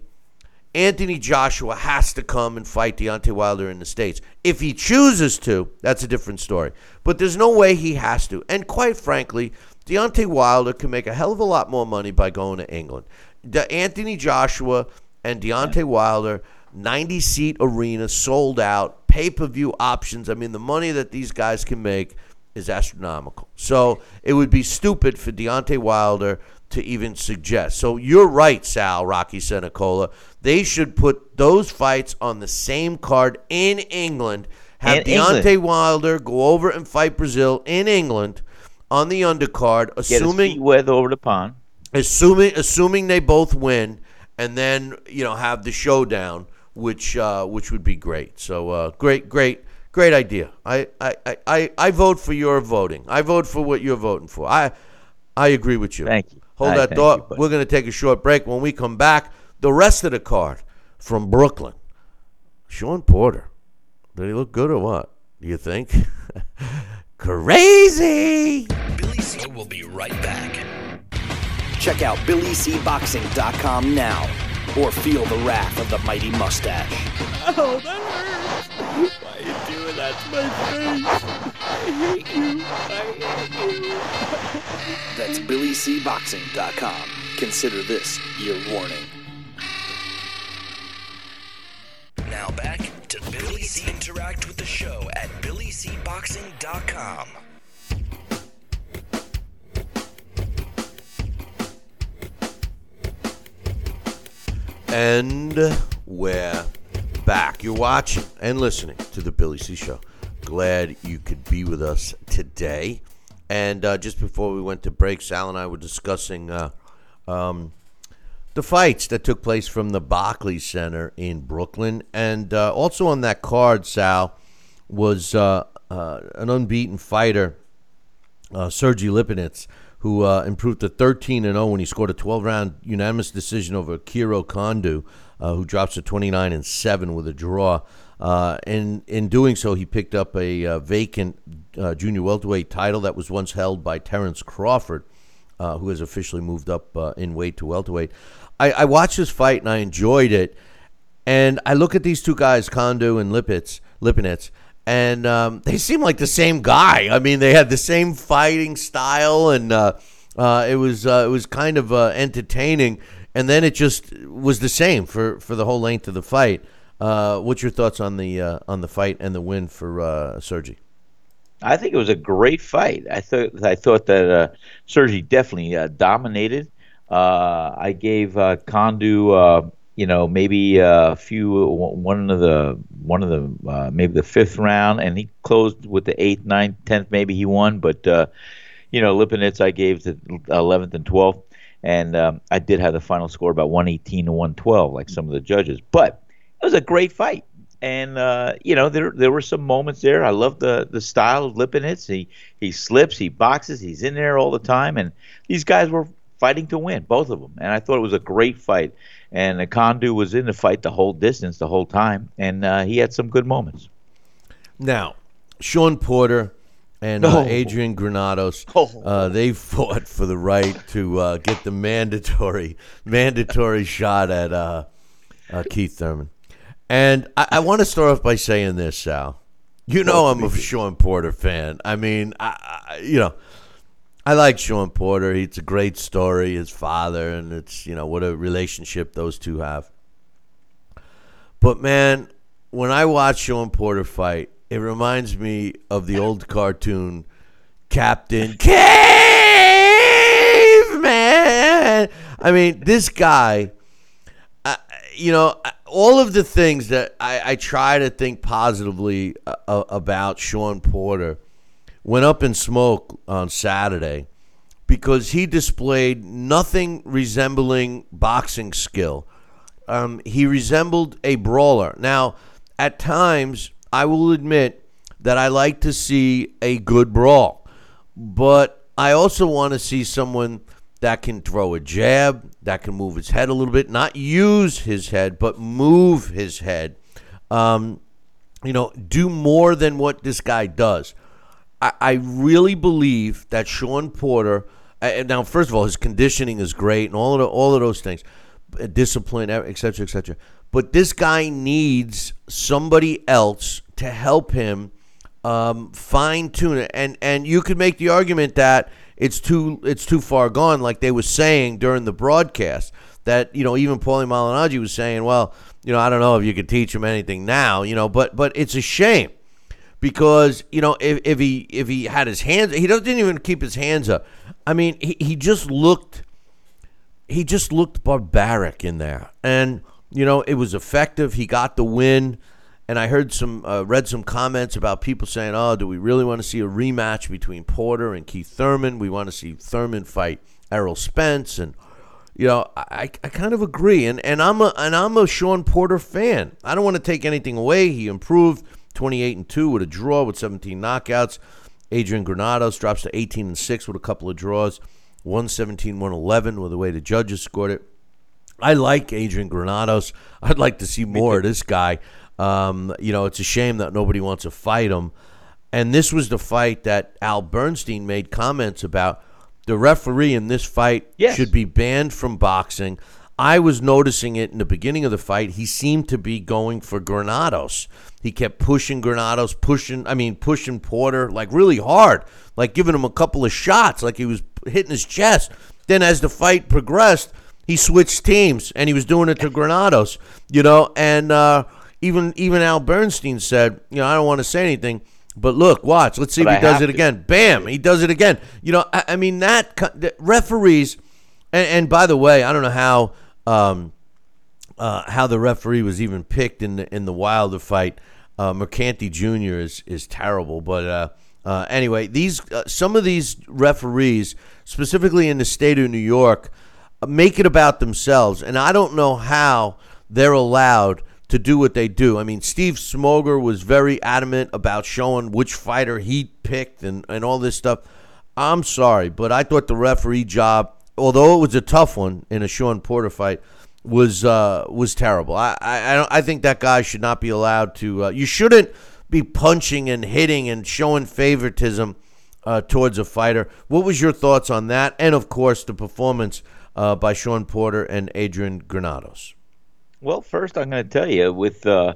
Anthony Joshua has to come and fight Deontay Wilder in the States. If he chooses to, that's a different story. But there's no way he has to. And quite frankly, Deontay Wilder can make a hell of a lot more money by going to England. The Anthony Joshua and Deontay Wilder, 90 seat arena, sold out, pay per view options. I mean, the money that these guys can make is astronomical. So it would be stupid for Deontay Wilder to even suggest. So you're right, Sal, Rocky Senecola. They should put those fights on the same card in England. Have In Deontay England. Wilder go over and fight Breazeale in England on the undercard, assuming wet over the pond. assuming assuming they both win, and then you know have the showdown, which uh, which would be great. So uh, great, great, great idea. I, I, I- I, I vote for your voting. I vote for what you're voting for. I I agree with you. Thank you. Hold I that thought. you. We're going to take a short break. When we come back, the rest of the card from Brooklyn. Shawn Porter. Did he look good or what? Do you think? Crazy. Billy C will be right back. Check out BillyCBoxing.com now or feel the wrath of the mighty mustache. Oh, that hurts. Why are you doing that to my face? I hate you. I hate you. That's BillyCBoxing.com. Consider this your warning. Now back to Billy C. Interact with the show at BillyCBoxing.com. And we're back. You're watching and listening to the Billy C Show. Glad you could be with us today. And uh, just before we went to break, Sal and I were discussing uh, um, the fights that took place from the Barclays Center in Brooklyn. And uh, also on that card, Sal, was uh, uh, an unbeaten fighter, uh, Sergey Lipinets, who uh, improved to 13 and 0 when he scored a 12 round unanimous decision over Kiro Kondo, uh, who drops to 29 and 7 with a draw. Uh, and in doing so, he picked up a uh, vacant uh, junior welterweight title that was once held by Terrence Crawford, uh, who has officially moved up uh, in weight to welterweight. I, I watched this fight and I enjoyed it. And I look at these two guys, Kondo and Lipitz, Lipinets, and um, they seem like the same guy. I mean, they had the same fighting style, and uh, uh, it was uh, it was kind of uh, entertaining. And then it just was the same for, for the whole length of the fight. Uh, what's your thoughts on the uh, on the fight and the win for uh, Sergi? I think it was a great fight. I thought I thought that uh, Sergi definitely dominated. I gave uh, Kondo, you know, maybe a few one of the one of the uh, maybe the fifth round, and he closed with the eighth, ninth, tenth. Maybe he won, but uh, you know, Lipinets I gave the eleventh and twelfth, and um, I did have the final score about one eighteen to one twelve, like some of the judges. But it was a great fight. and uh, you know there there were some moments there. I love the the style of Lipinets. He he slips, he boxes, he's in there all the time, and these guys were fighting to win, both of them. And I thought it was a great fight. And Ngannou was in the fight the whole distance, the whole time, and uh, he had some good moments. Now, Shawn Porter and uh, Adrian Granados, Oh. uh, they fought for the right to uh, get the mandatory mandatory shot at uh, uh, Keith Thurman. And I, I want to start off by saying this, Sal. You know I'm a Shawn Porter fan. I mean, I, I, you know, I like Shawn Porter. It's a great story, his father, and it's you know what a relationship those two have. But man, when I watch Shawn Porter fight, it reminds me of the old cartoon Captain Caveman. I mean, this guy, uh, you know, all of the things that I, I try to think positively uh, about Shawn Porter went up in smoke on Saturday because he displayed nothing resembling boxing skill. Um, he resembled a brawler. Now, at times, I will admit that I like to see a good brawl, but I also want to see someone that can throw a jab, that can move his head a little bit, not use his head, but move his head. Um, you know, do more than what this guy does. I, I really believe that Shawn Porter. Now, first of all, his conditioning is great, and all of the, all of those things, uh, discipline, etc., cetera, et cetera. But this guy needs somebody else to help him um, fine tune it. And and you could make the argument that it's too it's too far gone, like they were saying during the broadcast. That you know, even Paulie Malignaggi was saying, well, you know, I don't know if you could teach him anything now, you know, but but it's a shame because you know if, if he if he had his hands he doesn't even keep his hands up. I mean he, he just looked he just looked barbaric in there. And you know it was effective. He got the win. And i heard some uh, read some comments about people saying oh do we really want to see a rematch between porter and keith thurman? We want to see thurman fight errol spence. And you know, I, I kind of agree, and, and I'm a and I'm a Shawn Porter fan. I don't want to take anything away. He improved 28 and two with a draw with 17 knockouts. Adrian Granados drops to 18 and six with a couple of draws, 117, 111 with the way the judges scored it. I like Adrian Granados. I'd like to see more of this guy. Um, you know, it's a shame that nobody wants to fight him. And this was the fight that Al Bernstein made comments about. The referee in this fight Yes. should be banned from boxing. I was noticing it in the beginning of the fight. He seemed to be going for Granados. He kept pushing Granados, pushing, I mean, pushing Porter like really hard, like giving him a couple of shots, like he was hitting his chest. Then as the fight progressed, he switched teams and he was doing it to Granados, you know, and uh, even even Al Bernstein said, you know, I don't want to say anything, but look, watch, let's see But if he I does it to. again. Bam, he does it again. You know, I, I mean that the referees, and, and by the way, I don't know how um, uh, how the referee was even picked in the in the Wilder fight. Uh, Mercante Jr. is is terrible, but uh, uh, anyway, these uh, some of these referees, specifically in the state of New York, uh, make it about themselves, and I don't know how they're allowed to do what they do. I mean, Steve Smoger was very adamant about showing which fighter he picked and, and all this stuff. I'm sorry, but I thought the referee job, although it was a tough one in a Shawn Porter fight, was uh, was terrible. I I, I, don't, I think that guy should not be allowed to. Uh, you shouldn't be punching and hitting and showing favoritism uh, towards a fighter. What was your thoughts on that? And of course, the performance uh, by Shawn Porter and Adrian Granados. Well, first I'm going to tell you with uh,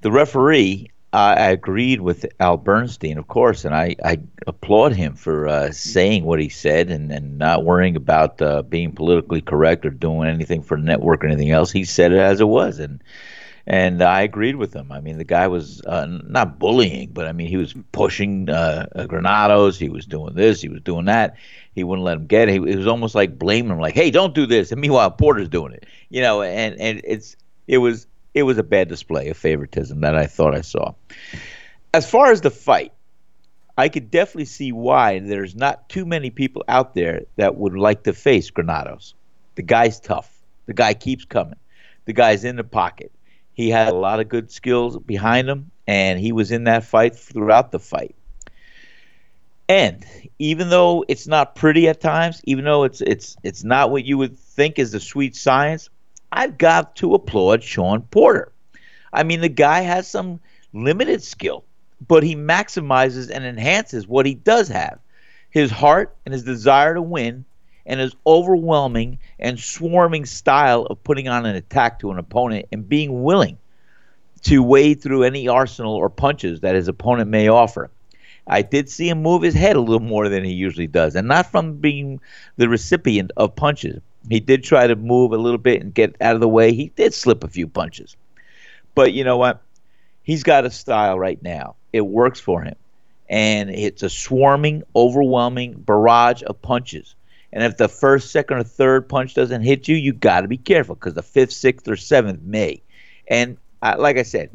the referee. I agreed with Al Bernstein, of course, and I, I applaud him for uh, saying what he said and, and not worrying about uh, being politically correct or doing anything for the network or anything else. He said it as it was, and and I agreed with him. I mean, the guy was uh, not bullying, but I mean, he was pushing uh, uh, Granados. He was doing this. He was doing that. He wouldn't let him get it. He, it was almost like blaming him, like, "Hey, don't do this." And meanwhile, Porter's doing it. You know, and and it's it was it was a bad display of favoritism that I thought I saw. As far as the fight, I could definitely see why there's not too many people out there that would like to face Granados. The guy's tough. The guy keeps coming. The guy's in the pocket. He had a lot of good skills behind him, and he was in that fight throughout the fight. And even though it's not pretty at times, even though it's it's it's not what you would think is the sweet science, I've got to applaud Shawn Porter. I mean, the guy has some limited skill, but he maximizes and enhances what he does have. His heart and his desire to win and his overwhelming and swarming style of putting on an attack to an opponent and being willing to wade through any arsenal or punches that his opponent may offer. I did see him move his head a little more than he usually does, and not from being the recipient of punches. He did try to move a little bit and get out of the way. He did slip a few punches. But you know what? He's got a style right now. It works for him. And it's a swarming, overwhelming barrage of punches. And if the first, second, or third punch doesn't hit you, you got to be careful because the fifth, sixth, or seventh may. And uh, like I said,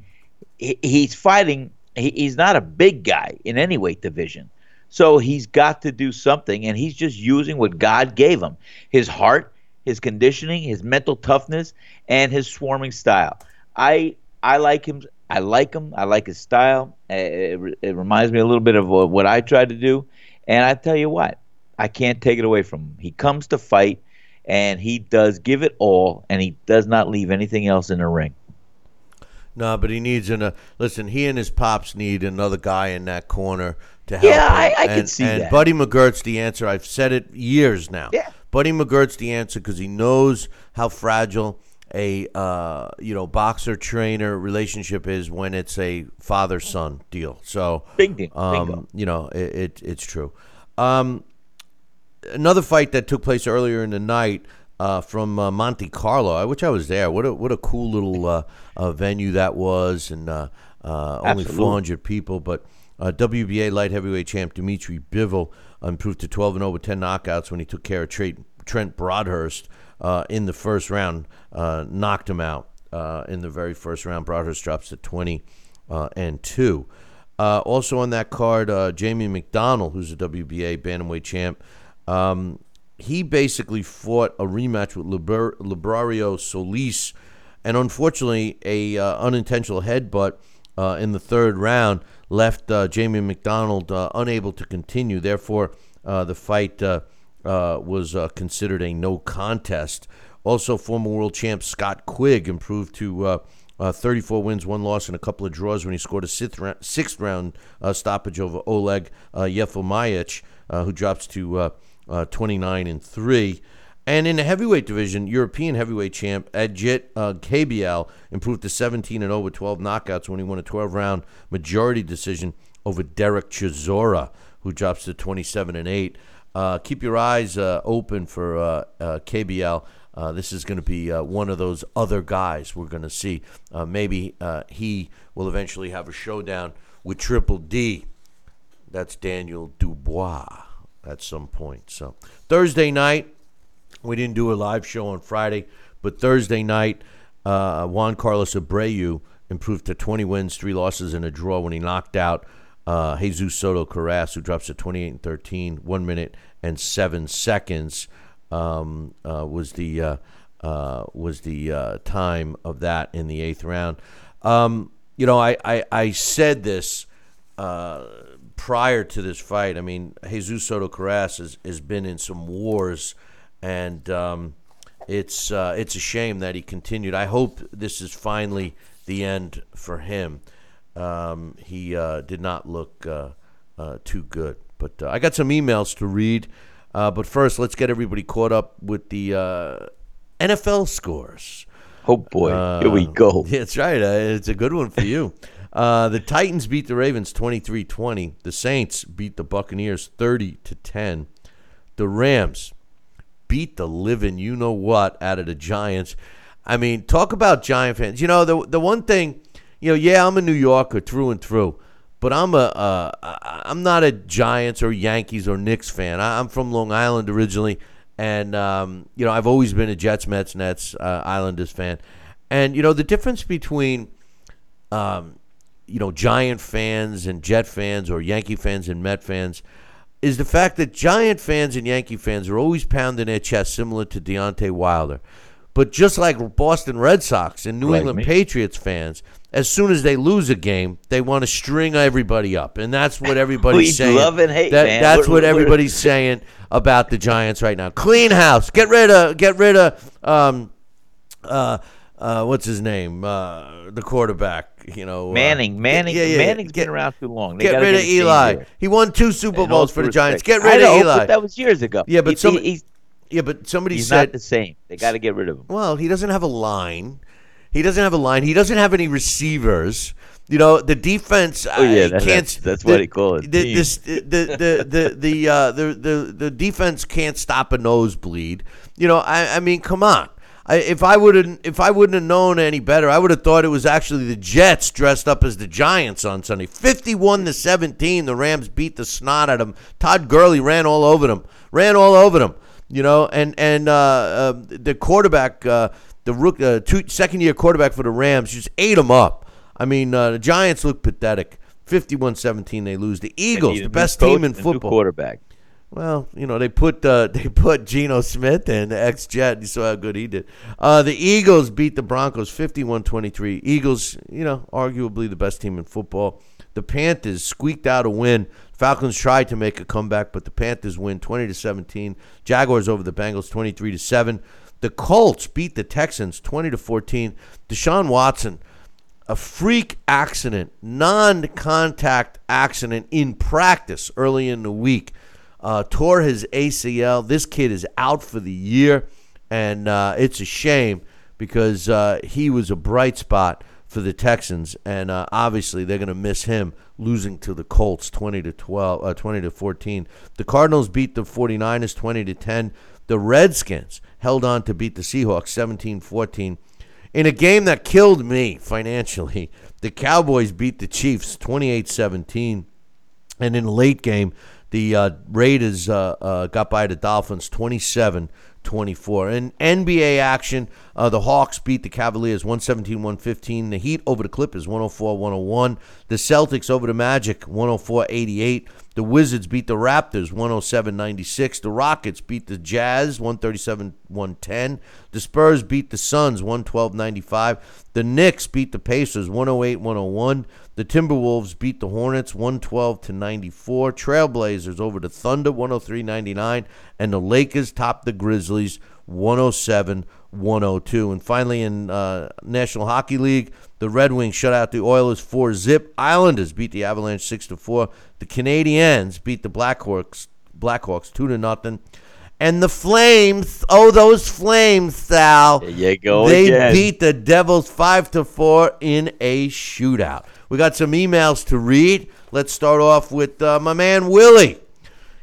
he, he's fighting he, he's not a big guy in any weight division. So he's got to do something, and he's just using what God gave him his heart, his conditioning, his mental toughness, and his swarming style. I I like him. I like him. I like his style. It, it, it reminds me a little bit of what I tried to do. And I tell you what, I can't take it away from him. He comes to fight, and he does give it all, and he does not leave anything else in the ring. No, but he needs an. Uh, listen, he and his pops need another guy in that corner to help. Yeah, him. I, I and, can see and that. Buddy McGirt's the answer. I've said it years now. Yeah. Buddy McGirt's the answer because he knows how fragile a uh, you know boxer trainer relationship is when it's a father son deal. So Big deal. Um, you know it, it it's true. Um, another fight that took place earlier in the night uh, from uh, Monte Carlo, which I was there. What a what a cool little uh, uh, venue that was, and uh, uh, only 400 people. But uh, WBA light heavyweight champ Dimitri Bivol improved to 12 and 0 with 10 knockouts when he took care of Trent, Broadhurst uh, in the first round, uh, knocked him out uh, in the very first round. Broadhurst drops to 20 uh, and two. Uh, also on that card, uh, Jamie McDonald, who's a WBA bantamweight champ, um, he basically fought a rematch with Liber- Liborio Solis, and unfortunately, a unintentional headbutt in the third round left uh, Jamie McDonald uh, unable to continue. Therefore, uh, the fight was considered a no contest. Also, former world champ Scott Quigg improved to uh, uh, 34 wins, one loss, and a couple of draws when he scored a sixth round, sixth round uh, stoppage over Oleg uh, who drops to uh, uh, 29 and 3. And in the heavyweight division, European heavyweight champ Agit uh, Kabayel improved to 17 and 0 with 12 knockouts when he won a 12 round majority decision over Derek Chisora, who drops to 27 and 8. Uh, keep your eyes uh, open for uh, uh, Kabayel. Uh, this is going to be uh, one of those other guys we're going to see. Uh, maybe uh, he will eventually have a showdown with Triple D. That's Daniel Dubois at some point. So Thursday night, we didn't do a live show on Friday, but Thursday night, uh, Juan Carlos Abreu improved to 20 wins, three losses, and a draw when he knocked out uh, Jesus Soto Karass, who drops to 28 and 13, one minute and seven seconds um, uh, was the uh, uh, was the uh, time of that in the eighth round. Um, you know, I, I, I said this prior to this fight. I mean, Jesus Soto Karass has, has been in some wars, and um, it's uh, it's a shame that he continued. I hope this is finally the end for him. Um, he uh, did not look uh, uh, too good. But uh, I got some emails to read. Uh, but first, let's get everybody caught up with the uh, NFL scores. Oh boy, here we Uh, go. That's right. Uh, it's a good one for you. Uh, the Titans beat the Ravens 23-20. The Saints beat the Buccaneers 30 to 10. The Rams beat the living you know what out of the Giants. I mean, talk about Giant fans. You know, the the one thing, you know, yeah, I'm a New Yorker through and through, but I'm a uh, I'm not a Giants or Yankees or Knicks fan. I, I'm from Long Island originally, and um, you know, I've always been a Jets, Mets, Nets, uh, Islanders fan. And you know, the difference between um, you know, Giant fans and Jet fans or Yankee fans and Met fans is the fact that Giant fans and Yankee fans are always pounding their chest, similar to Deontay Wilder. But just like Boston Red Sox and New Like England me. Patriots fans, as soon as they lose a game, they want to string everybody up, and that's what everybody's We saying. love and hate, That- man. That's We're- what we're- everybody's saying about the Giants right now. Clean house. Get rid of. Get rid of. Um, uh, uh, what's his name? Uh, the quarterback. You know, uh, Manning, Manning, yeah, yeah, Manning's get- been around too long. They Get rid of get change Eli. He won two Super Bowls for the Giants. respect. Get rid I know, of Eli. But that was years ago. Yeah, but He- some- he- yeah, but somebody he's said not the same. They got to get rid of him. Well, he doesn't have a line. He doesn't have a line. He doesn't have any receivers. You know, the defense. Oh, yeah, that- can't. that's- that's what he call it, The this- the the the the, uh, the the the defense can't stop a nosebleed. You know, I I mean, come on. I, if I would have if I wouldn't have known any better, I would have thought it was actually the Jets dressed up as the Giants on Sunday. Fifty-one to seventeen, the Rams beat the snot out of them. Todd Gurley ran all over them. Ran all over them. You know, and and uh, uh, the quarterback, uh, the rook, uh, two, second year quarterback for the Rams, just ate them up. I mean, uh, the Giants look pathetic. 51-17, they lose. The Eagles, the best team in football. quarterback. Well, you know they put uh, they put Geno Smith in the ex Jet. You saw how good he did. Uh, the Eagles beat the Broncos 51-23. Eagles, you know, arguably the best team in football. The Panthers squeaked out a win. Falcons tried to make a comeback, but the Panthers win 20 to 17. Jaguars over the Bengals 23 to 7. The Colts beat the Texans 20 to 14. Deshaun Watson a freak accident, non contact accident in practice early in the week. Uh, tore his ACL. This kid is out for the year, and uh, it's a shame because uh, he was a bright spot for the Texans, and uh, obviously they're going to miss him losing to the Colts 20 to 12, uh, 20 to 14. The Cardinals beat the 49ers 20 to 10. The Redskins held on to beat the Seahawks 17 14. In a game that killed me financially, the Cowboys beat the Chiefs 28 17. And in late game, the uh, Raiders uh, uh, got by the Dolphins 27 24. In NBA action, uh, the Hawks beat the Cavaliers 117 115. The Heat over the Clippers 104 101. The Celtics over the Magic 104 88. The Wizards beat the Raptors 107 96. The Rockets beat the Jazz 137 110. The Spurs beat the Suns 112 95. The Knicks beat the Pacers 108 101. The Timberwolves beat the Hornets 112 to 94. Trailblazers over the Thunder 103 99. And the Lakers topped the Grizzlies 107 102. And finally, in uh, National Hockey League, the Red Wings shut out the Oilers 4 zip. Islanders beat the Avalanche 6 to 4. The Canadiens beat the Blackhawks Blackhawks 2 to nothing. And the Flames, oh those Flames, Sal. There you go They again. beat the Devils 5 to 4 in a shootout. We got some emails to read. Let's start off with uh, my man Willie.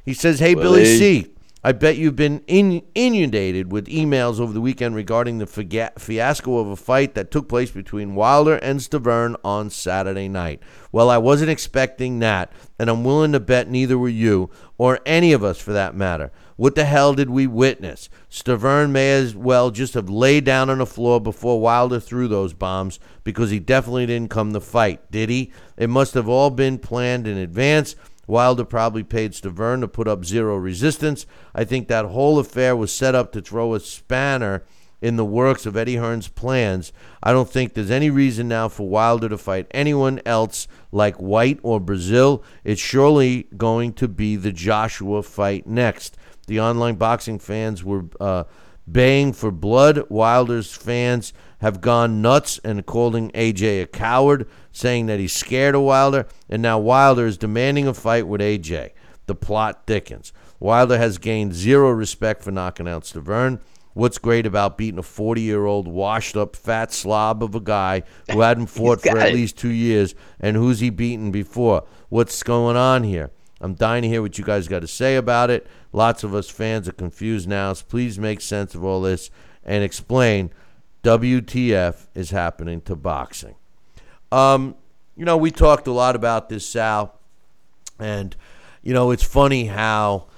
He says, "Hey Billy Willie. C, I bet you've been in, inundated with emails over the weekend regarding the fiasco of a fight that took place between Wilder and Stiverne on Saturday night. Well, I wasn't expecting that, and I'm willing to bet neither were you, or any of us for that matter. What the hell did we witness? Stiverne may as well just have laid down on the floor before Wilder threw those bombs because he definitely didn't come to fight, did he? It must have all been planned in advance. Wilder probably paid Stiverne to put up zero resistance. I think that whole affair was set up to throw a spanner in the works of Eddie Hearn's plans. I don't think there's any reason now for Wilder to fight anyone else like Whyte or Breazeale. It's surely going to be the Joshua fight next. The online boxing fans were uh, baying for blood. Wilder's fans have gone nuts and calling AJ a coward, saying that he's scared of Wilder, and now Wilder is demanding a fight with AJ. The plot thickens. Wilder has gained zero respect for knocking out Stiverne. What's great about beating a 40 year old, washed up, fat slob of a guy who hadn't fought for at least two years? And who's he beaten before? What's going on here? I'm dying to hear what you guys got to say about it. Lots of us fans are confused now. So please make sense of all this and explain WTF is happening to boxing. Um, you know, we talked a lot about this, Sal, and you know, it's funny how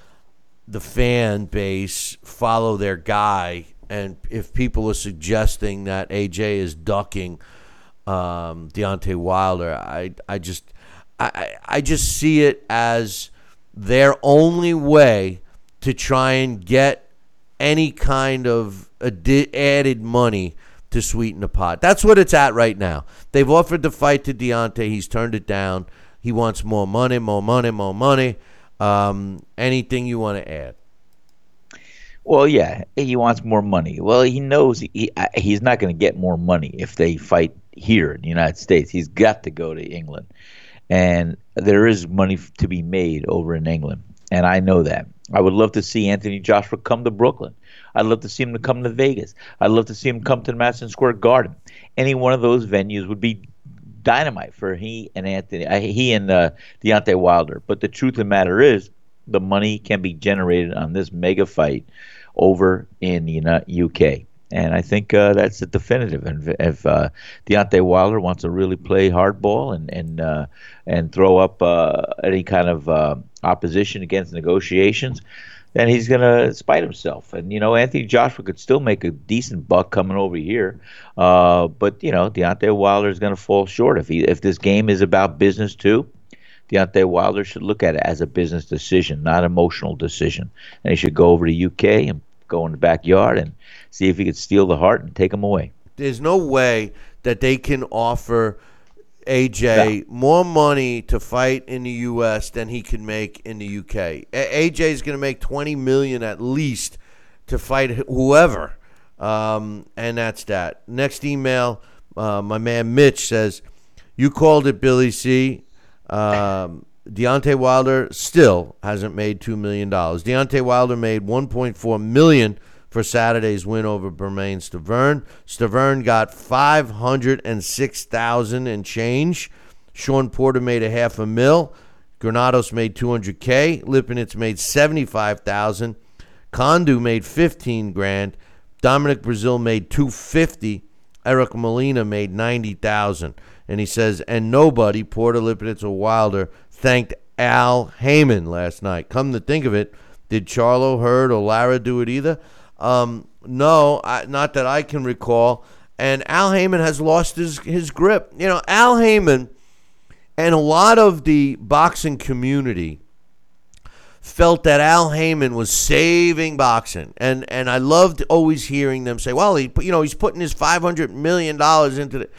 the fan base follow their guy, and if people are suggesting that AJ is ducking um, Deontay Wilder, I I just I I just see it as their only way to try and get any kind of addi- added money to sweeten the pot. That's what it's at right now. They've offered the fight to Deontay. He's turned it down. He wants more money, more money, more money. Um, anything you want to add? Well, yeah, he wants more money. Well, he knows he, he's not going to get more money if they fight here in the United States. He's got to go to England. And there is money to be made over in England. And I know that. I would love to see Anthony Joshua come to Brooklyn. I'd love to see him to come to Vegas. I'd love to see him come to the Madison Square Garden. Any one of those venues would be dynamite for he and Anthony, uh, he and uh, Deontay Wilder. But the truth of the matter is, the money can be generated on this mega fight over in the UK. And I think uh, that's the definitive. And if uh, Deontay Wilder wants to really play hardball and and uh, and throw up uh, any kind of uh, opposition against negotiations, then he's going to spite himself. And, you know, Anthony Joshua could still make a decent buck coming over here. Uh, but, you know, Deontay Wilder is going to fall short. If, he, if this game is about business, too, Deontay Wilder should look at it as a business decision, not emotional decision. And he should go over to UK and go in the backyard and see if he could steal the heart and take him away. There's no way that they can offer – AJ more money to fight in the U.S. than he can make in the U.K. AJ is going to make twenty million at least to fight whoever, um, and that's that. Next email, uh, my man Mitch says, "You called it, Billy C." Um, Deontay Wilder still hasn't made two million dollars. Deontay Wilder made one point four million for Saturday's win over Bermane Stiverne. Stiverne got 506,000 and change. Shawn Porter made a half a mil. Granados made 200k. Lipinets made 75,000. Kondo made 15 grand. Dominic Breazeale made 250. Eric Molina made 90,000. And he says, and nobody, Porter, Lipinets, or Wilder, thanked Al Haymon last night. Come to think of it, did Charlo, Hurd, or Lara do it either? Um, no, I, not that I can recall. And Al Haymon has lost his, his grip. You know, Al Haymon and a lot of the boxing community felt that Al Haymon was saving boxing, and and I loved always hearing them say, "Well, he you know he's putting his five hundred million dollars into the."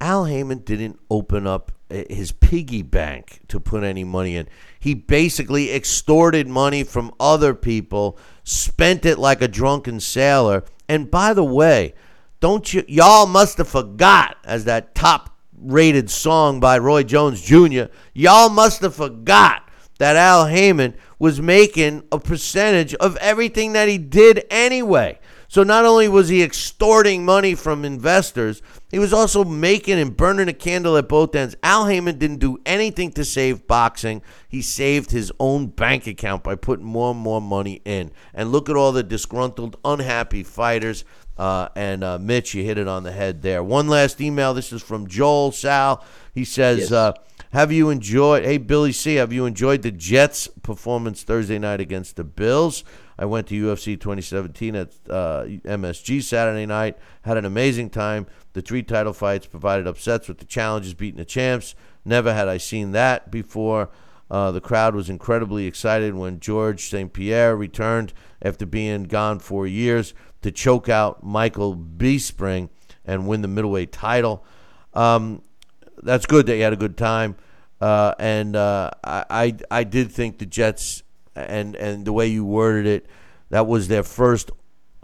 Al Haymon didn't open up his piggy bank to put any money in. He basically extorted money from other people, spent it like a drunken sailor. And by the way, don't you y'all must have forgot as that top rated song by Roy Jones Jr. Y'all must have forgot that Al Haymon was making a percentage of everything that he did anyway. So not only was he extorting money from investors, he was also making and burning a candle at both ends. Al Haymon didn't do anything to save boxing. He saved his own bank account by putting more and more money in. And look at all the disgruntled, unhappy fighters. Uh, and uh, Mitch, you hit it on the head there. One last email. This is from Joel Sal. He says, yes. uh, "Have you enjoyed? Hey Billy C, have you enjoyed the Jets' performance Thursday night against the Bills?" I went to UFC 2017 at uh, MSG Saturday night. Had an amazing time. The three title fights provided upsets with the challenges beating the champs. Never had I seen that before. Uh, the crowd was incredibly excited when George St. Pierre returned after being gone for years to choke out Michael Bisping and win the middleweight title. Um, that's good that you had a good time. Uh, and uh, I, I, I did think the Jets and and the way you worded it, that was their first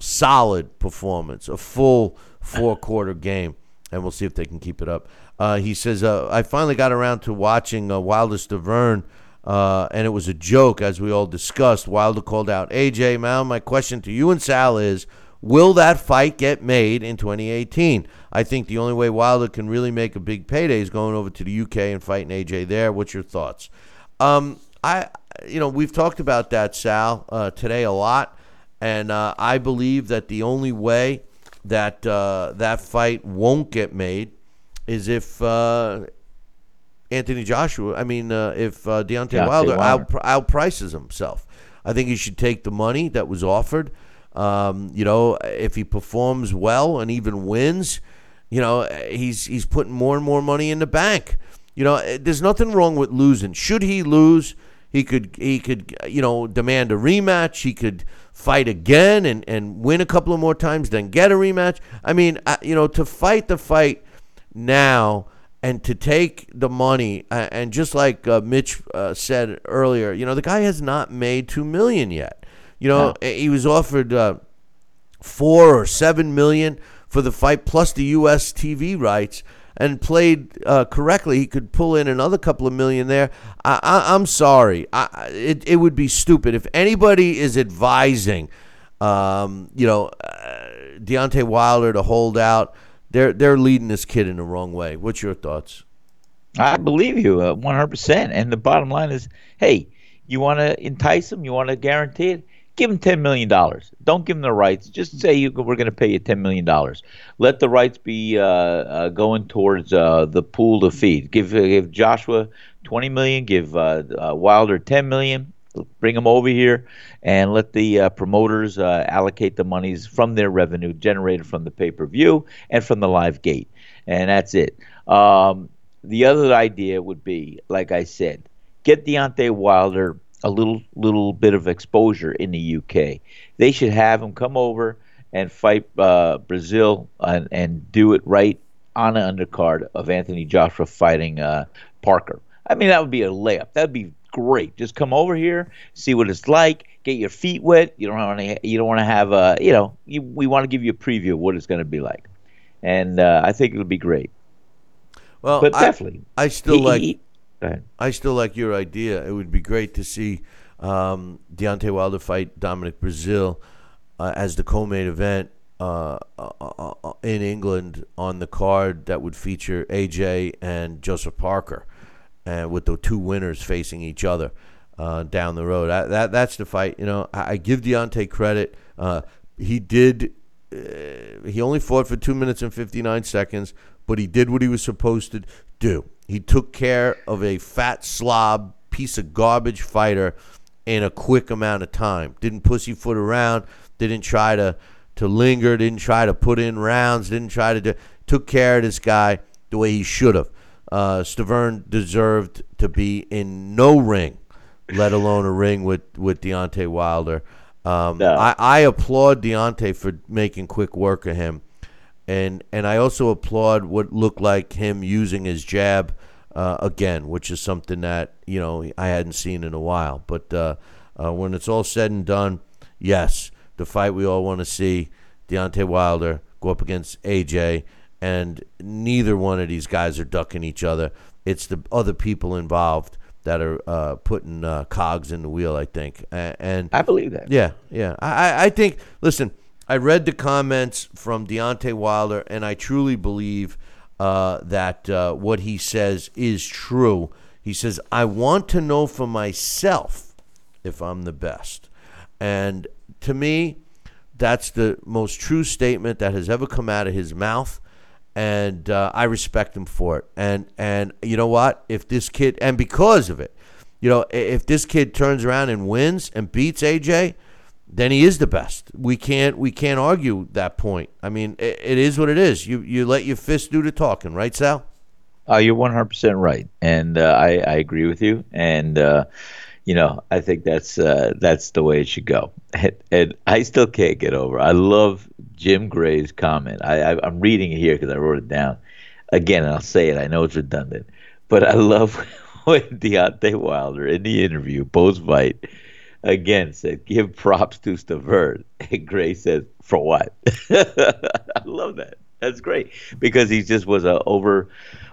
solid performance, a full four quarter game, and we'll see if they can keep it up. Uh, he says, uh, I finally got around to watching uh, Wilder Stiverne, uh, and it was a joke, as we all discussed. Wilder called out AJ. Now, my question to you and Sal is Will that fight get made in 2018? I think the only way Wilder can really make a big payday is going over to the UK and fighting AJ there. What's your thoughts? Um, I, you know, we've talked about that, Sal, uh, today a lot, and uh, I believe that the only way that uh, that fight won't get made is if uh, Anthony Joshua, I mean, uh, if uh, Deontay, Deontay Wilder, Wilder. Out, outprices himself. I think he should take the money that was offered. Um, you know, if he performs well and even wins, you know, he's he's putting more and more money in the bank. You know, there's nothing wrong with losing. Should he lose? He could he could you know demand a rematch. He could fight again and, and win a couple of more times, then get a rematch. I mean, uh, you know, to fight the fight now and to take the money uh, and just like uh, Mitch uh, said earlier, you know, the guy has not made two million yet. You know, he was offered uh, four or seven million for the fight plus the U.S. TV rights and played uh, correctly, he could pull in another couple of million there. I, am sorry, I, it it would be stupid if anybody is advising, um, you know, uh, Deontay Wilder to hold out. They're they're leading this kid in the wrong way. What's your thoughts? I believe you, uh, one hundred percent. And the bottom line is, hey, you want to entice him, you want to guarantee it give him $10 million. Don't give him the rights. Just say you, we're going to pay you $10 million. Let the rights be uh, uh, going towards uh, the pool to feed. Give, uh, give Joshua 20 million, give uh, uh, Wilder 10 million. Bring them over here and let the promoters allocate the monies from their revenue generated from the pay per view and from the live gate. And that's it. Um, the other idea would be, like I said, get Deontay Wilder a little little bit of exposure in the UK. They should have him come over and fight uh, Breazeale and, and do it right on an undercard of Anthony Joshua fighting uh, Parker. I mean, that would be a layup. That'd be great. Just come over here, see what it's like, get your feet wet. You don't want to. You don't want to have a. You know, you, we want to give you a preview of what it's going to be like, and uh, I think it'll be great. Well, but definitely, I, I still he, like. He, I still like your idea. It would be great to see um, Deontay Wilder fight Dominic Breazeale uh, as the co-main event uh, uh, uh, uh, in England on the card that would feature AJ and Joseph Parker, and with the two winners facing each other uh, down the road. I, that that's the fight. You know, I, I give Deontay credit. he did. he only fought for two minutes and fifty nine seconds, but he did what he was supposed to do. He took care of a fat slob piece of garbage fighter in a quick amount of time. Didn't pussyfoot around. Didn't try to to linger. Didn't try to put in rounds. Didn't try to do. Took care of this guy the way he should have. Uh, Stiverne deserved to be in no ring, let alone a ring with with Deontay Wilder. Um, no. I, I applaud Deontay for making quick work of him and and I also applaud what looked like him using his jab uh, again, which is something that you know I hadn't seen in a while. But uh, uh, when it's all said and done, yes, the fight we all want to see: Deontay Wilder go up against AJ, and neither one of these guys are ducking each other. It's the other people involved that are uh, putting uh, cogs in the wheel. I think, and, and I believe that. Yeah, yeah. I, I think. Listen, I read the comments from Deontay Wilder, and I truly believe uh, that uh, what he says is true. He says, I want to know for myself if I'm the best. And to me, that's the most true statement that has ever come out of his mouth. And uh, I respect him for it. And and you know what? If this kid and because of it, you know, if this kid turns around and wins and beats AJ, then he is the best. We can't we can't argue that point. I mean, it, it is what it is. You you let your fist do the talking, right, Sal? Oh, you're 100 percent right, and uh, I I agree with you. And uh, you know, I think that's uh, that's the way it should go. And, and, I still can't get over. I love Jim Gray's comment. I, I I'm reading it here because I wrote it down. Again, I'll say it. I know it's redundant, but I love when Deontay Wilder in the interview post fight again said, give props to Stiverne. And Gray says, for what? I love that. That's great because he just was a over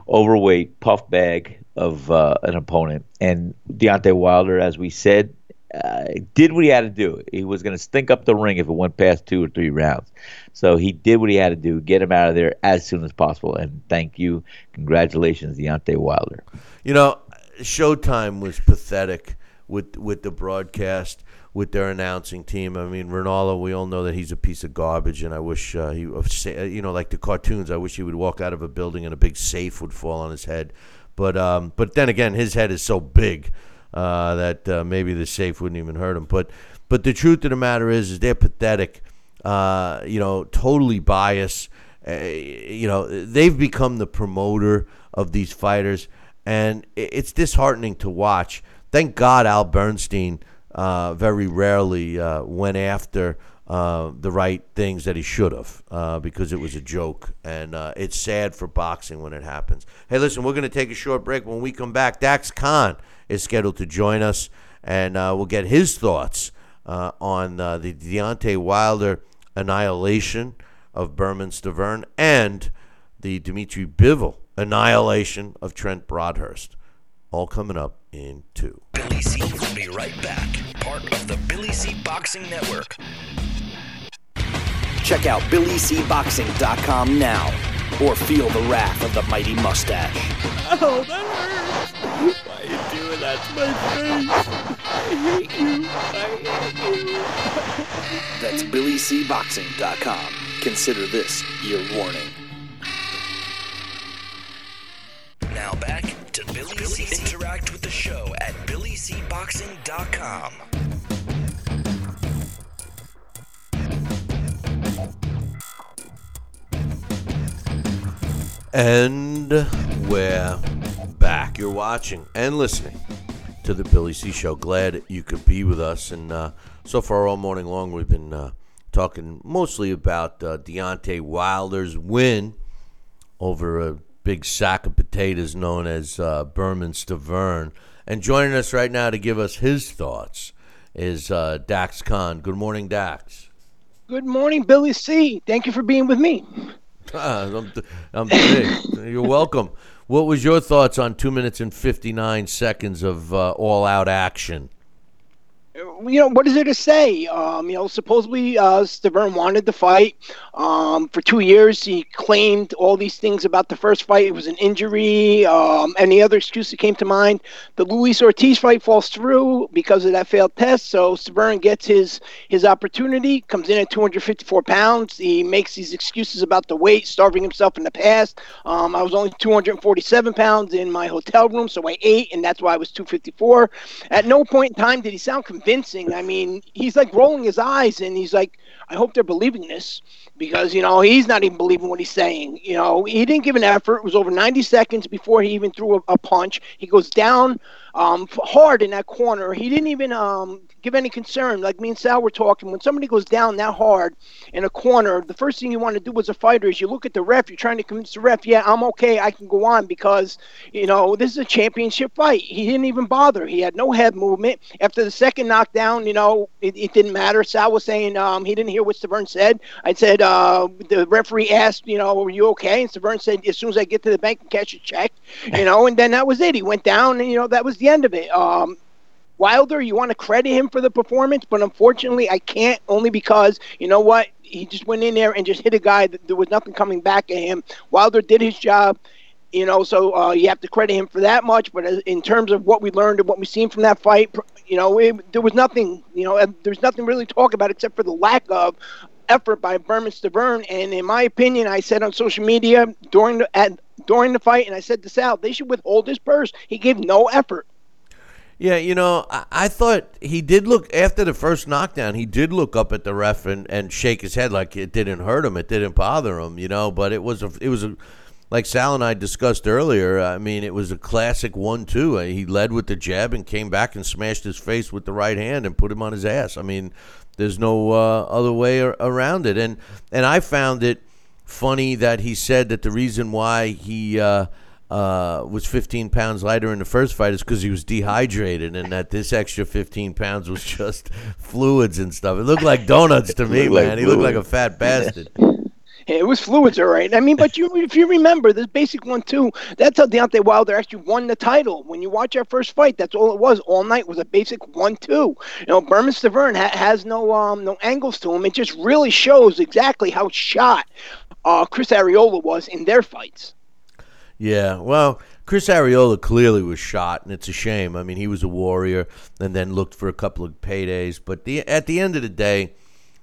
overweight puff bag of uh, an opponent. And Deontay Wilder, as we said, uh, did what he had to do. He was going to stink up the ring if it went past two or three rounds. So he did what he had to do, get him out of there as soon as possible. And thank you. Congratulations, Deontay Wilder. You know, Showtime was pathetic with with the broadcast with their announcing team. I mean, Ronaldo, we all know that he's a piece of garbage, and I wish uh, he, you know, like the cartoons. I wish he would walk out of a building and a big safe would fall on his head. But um, but then again, his head is so big uh, that uh, maybe the safe wouldn't even hurt him. But but the truth of the matter is, is they're pathetic. Uh, you know, totally biased. Uh, you know, they've become the promoter of these fighters, and it's disheartening to watch thank God Al Bernstein uh, very rarely uh, went after uh, the right things that he should have uh, because it was a joke. And uh, it's sad for boxing when it happens. Hey, listen, we're going to take a short break. When we come back, Dax Khan is scheduled to join us, and uh, we'll get his thoughts on the Deontay Wilder annihilation of Bermane Stiverne and the Dimitri Bivol annihilation of Trent Broadhurst. All coming up in two. Billy C will be right back. Part of the Billy C Boxing Network. Check out BillyCBoxing.com now or feel the wrath of the mighty mustache. Oh, that hurts. Why are you doing that to my face? I hate you. I hate you. That's BillyCBoxing.com. Consider this your warning. Now back to Billy C. Interact with the show at BillyCBoxing.com. And we're back. You're watching and listening to the Billy C Show. Glad you could be with us. And uh, so far, all morning long, we've been uh, talking mostly about uh, Deontay Wilder's win over a big sack of potatoes known as uh, Bermane Stiverne. And joining us right now to give us his thoughts is uh, Dax Khan. Good morning, Dax. Good morning, Billy C. Thank you for being with me. Ah, I'm, I'm. You're welcome. What was your thoughts on two minutes and fifty nine seconds of uh, all out action? You know, what is there to say? Um, you know, supposedly uh, Stiverne wanted the fight. Um, for two years, he claimed all these things about the first fight. It was an injury. Um, any other excuse that came to mind. The Luis Ortiz fight falls through because of that failed test. So Stiverne gets his his opportunity. Comes in at 254 pounds. He makes these excuses about the weight, starving himself in the past. Um, I was only 247 pounds in my hotel room, so I ate, and that's why I was 254. At no point in time did he sound convincing. I mean, he's like rolling his eyes, and he's like, I hope they're believing this because you know he's not even believing what he's saying. You know, he didn't give an effort. It was over 90 seconds before he even threw a, a punch. He goes down um, hard in that corner. He didn't even um, give any concern. Like me and Sal were talking, when somebody goes down that hard in a corner, the first thing you want to do as a fighter is you look at the ref. You're trying to convince the ref, yeah, I'm okay. I can go on because you know this is a championship fight. He didn't even bother. He had no head movement. After the second knockdown, you know, it, it didn't matter. Sal was saying um, he didn't hear what Stiverne said. I said uh, the referee asked, you know, are you okay? And Stiverne said, as soon as I get to the bank and cash a check, you know, and then that was it. He went down, and you know that was the end of it. Um, Wilder, you want to credit him for the performance, but unfortunately, I can't only because you know what? He just went in there and just hit a guy that there was nothing coming back at him. Wilder did his job, you know, so uh, you have to credit him for that much. But in terms of what we learned and what we've seen from that fight, you know, it, there was nothing, you know, there's nothing really to talk about except for the lack of effort by Bermane Stiverne. And in my opinion, I said on social media during the at, during the fight, and I said to Sal, they should withhold his purse. He gave no effort. Yeah, you know, I, I thought he did look after the first knockdown. He did look up at the ref and, and shake his head like it didn't hurt him, it didn't bother him, you know. But it was a, it was a, like Sal and I discussed earlier. I mean, it was a classic one-two. He led with the jab and came back and smashed his face with the right hand and put him on his ass. I mean, there's no uh, other way ar- around it. And and I found it funny that he said that the reason why he. Uh, uh, was 15 pounds lighter in the first fight is because he was dehydrated, and that this extra 15 pounds was just fluids and stuff. It looked like donuts to me, Looked like man. he looked like a fat bastard. It was fluids, all right. I mean, but you, if you remember, this basic one too. That's how Deontay Wilder actually won the title. When you watch our first fight, that's all it was. All night was a basic one-two. You know, Bermane Stiverne ha- has no um no angles to him. It just really shows exactly how shot uh, Chris Arreola was in their fights. Yeah, well, Chris Arreola clearly was shot, and it's a shame. I mean, he was a warrior, and then looked for a couple of paydays. But the at the end of the day,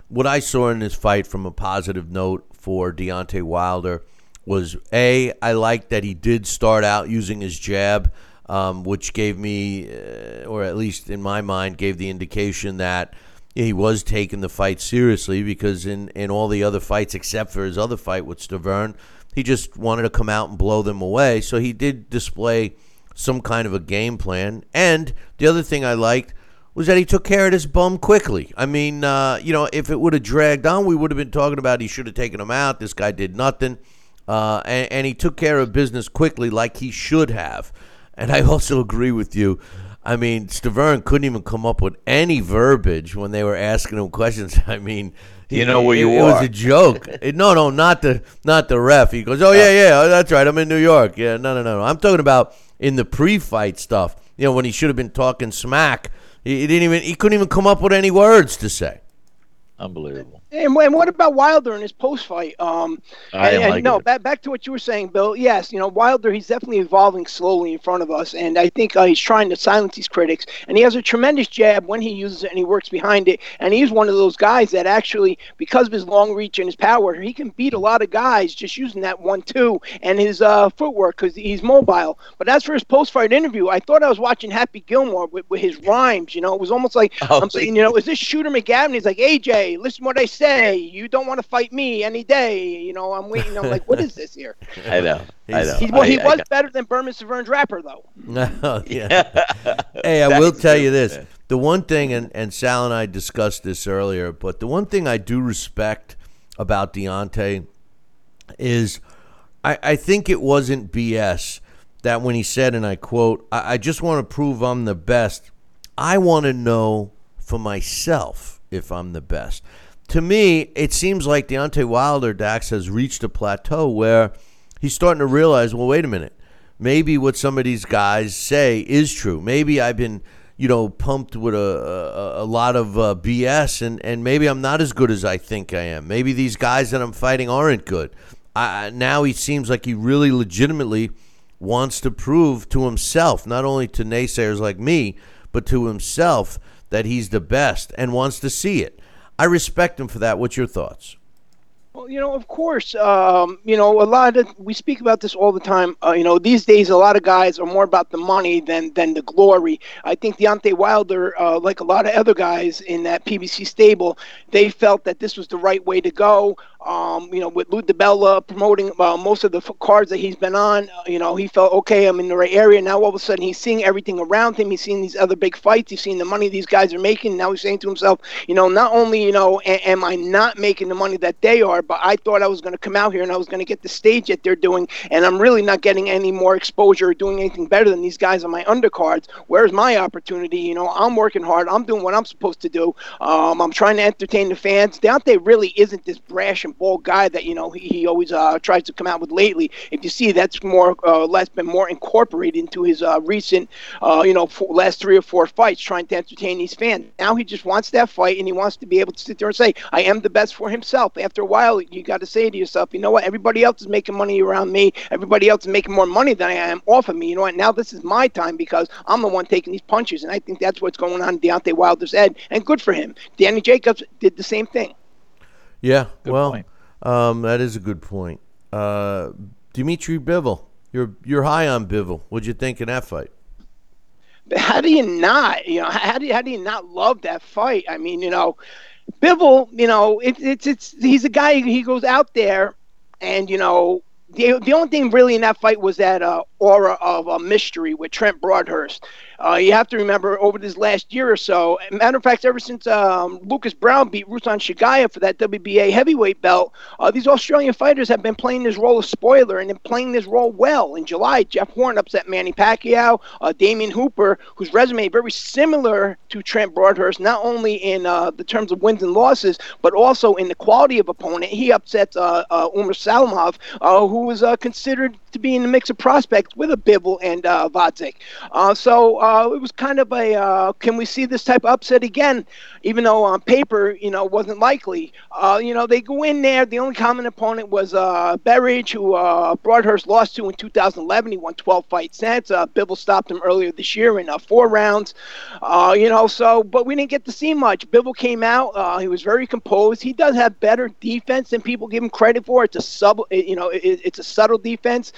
what I saw in this fight from a positive note for Deontay Wilder was a I liked that he did start out using his jab, um, which gave me, uh, or at least in my mind, gave the indication that he was taking the fight seriously because in, in all the other fights except for his other fight with Stiverne, he just wanted to come out and blow them away. So he did display some kind of a game plan. And the other thing I liked was that he took care of this bum quickly. I mean, uh, you know, if it would have dragged on, we would have been talking about he should have taken him out. This guy did nothing. Uh, and, and he took care of business quickly like he should have. And I also agree with you. I mean, Stiverne couldn't even come up with any verbiage when they were asking him questions. I mean, You know where it, you it was a joke. It- no, no, not the not the ref. He goes, "Oh yeah, yeah, oh, that's right. I'm in New York." Yeah, no, no, no. no. I'm talking about in the pre-fight stuff. You know, when he should have been talking smack. He, he didn't even. He couldn't even come up with any words to say. Unbelievable. And, and what about Wilder in his post fight? Um, I and, like no, it. back back to what you were saying, Bill. Yes, you know Wilder. He's definitely evolving slowly in front of us, and I think uh, he's trying to silence these critics. And he has a tremendous jab when he uses it, and he works behind it. And he's one of those guys that actually, because of his long reach and his power, he can beat a lot of guys just using that one-two and his uh, footwork because he's mobile. But as for his post-fight interview, I thought I was watching Happy Gilmore with, with his rhymes. You know, it was almost like Oh, I'm saying, you know, is this Shooter McGavin? He's like, AJ, listen what I say. You don't want to fight me any day. You know, I'm waiting. I'm like, what is this here? I know. I know. He's, well, he I- I was got- better than Bermane Stiverne's rapper, though. No, yeah. hey, I will That's tell you this: the one thing, and and Sal and I discussed this earlier, but the one thing I do respect about Deontay is, I I think it wasn't BS that when he said, and I quote, "I, I just want to prove I'm the best. I want to know for myself if I'm the best." To me, it seems like Deontay Wilder Dax has reached a plateau where he's starting to realize, well, wait a minute maybe what some of these guys say is true. Maybe I've been, you know, pumped with a a, a lot of uh, BS, and and maybe I'm not as good as I think I am. Maybe these guys that I'm fighting aren't good. I, now he seems like he really legitimately wants to prove to himself, not only to naysayers like me, but to himself that he's the best and wants to see it. I respect him for that. What's your thoughts? Well, you know, of course, um, you know, a lot of we speak about this all the time. Uh, you know, these days, a lot of guys are more about the money than than the glory. I think Deontay Wilder, uh, like a lot of other guys in that PBC stable, they felt that this was the right way to go. Um, you know, with Lou DiBella promoting uh, most of the cards that he's been on, uh, you know, he felt okay. I'm in the right area now. All of a sudden, he's seeing everything around him. He's seeing these other big fights. He's seeing the money these guys are making. Now he's saying to himself, you know, not only you know a- am I not making the money that they are, but I thought I was going to come out here and I was going to get the stage that they're doing, and I'm really not getting any more exposure or doing anything better than these guys on my undercards. Where's my opportunity? You know, I'm working hard. I'm doing what I'm supposed to do. Um, I'm trying to entertain the fans. Deontay really isn't this brash and bold guy that you know he, he always uh, tries to come out with lately. If you see, that's more uh, less been more incorporated into his uh, recent, uh, you know, four, last three or four fights, trying to entertain these fans. Now he just wants that fight, and he wants to be able to sit there and say, "I am the best for himself." After a while, you got to say to yourself, "You know what? Everybody else is making money around me. Everybody else is making more money than I am off of me. You know what? Now this is my time because I'm the one taking these punches, and I think that's what's going on in Deontay Wilder's head, and good for him. Danny Jacobs did the same thing. Yeah, Good well, um, that is a good point. Uh, Dimitri Bivol, you're you're high on Bivol. What'd you think in that fight? But how do you not? You know, how do you, how do you not love that fight? I mean, you know, Bivol, you know, it, it's it's he's a guy. He goes out there, and you know, the the only thing really in that fight was that uh, aura of a mystery with Trent Broadhurst. Uh, you have to remember over this last year or so. Matter of fact, ever since um, Lucas Browne beat Ruslan Chagaev for that WBA heavyweight belt, uh, these Australian fighters have been playing this role of spoiler and then playing this role well. In July, Jeff Horn upset Manny Pacquiao. Uh, Damien Hooper, whose resume very similar to Trent Broadhurst, not only in uh, the terms of wins and losses, but also in the quality of opponent. He upsets uh, uh, Umar Salamov, uh, who was considered to be in the mix of prospects with a Bivol and uh, Gvozdyk. Uh, so uh, it was kind of a uh, can we see this type of upset again? Even though on paper, you know, wasn't likely. Uh, you know, they go in there. The only common opponent was uh, Berridge, who uh, Broadhurst lost to in 2011. He won 12 fights since. Bivol stopped him earlier this year in four rounds. You know, so but we didn't get to see much. Bivol came out. He was very composed. He does have better defense than people give him credit for. It's a sub, you know, it, it's a subtle defense.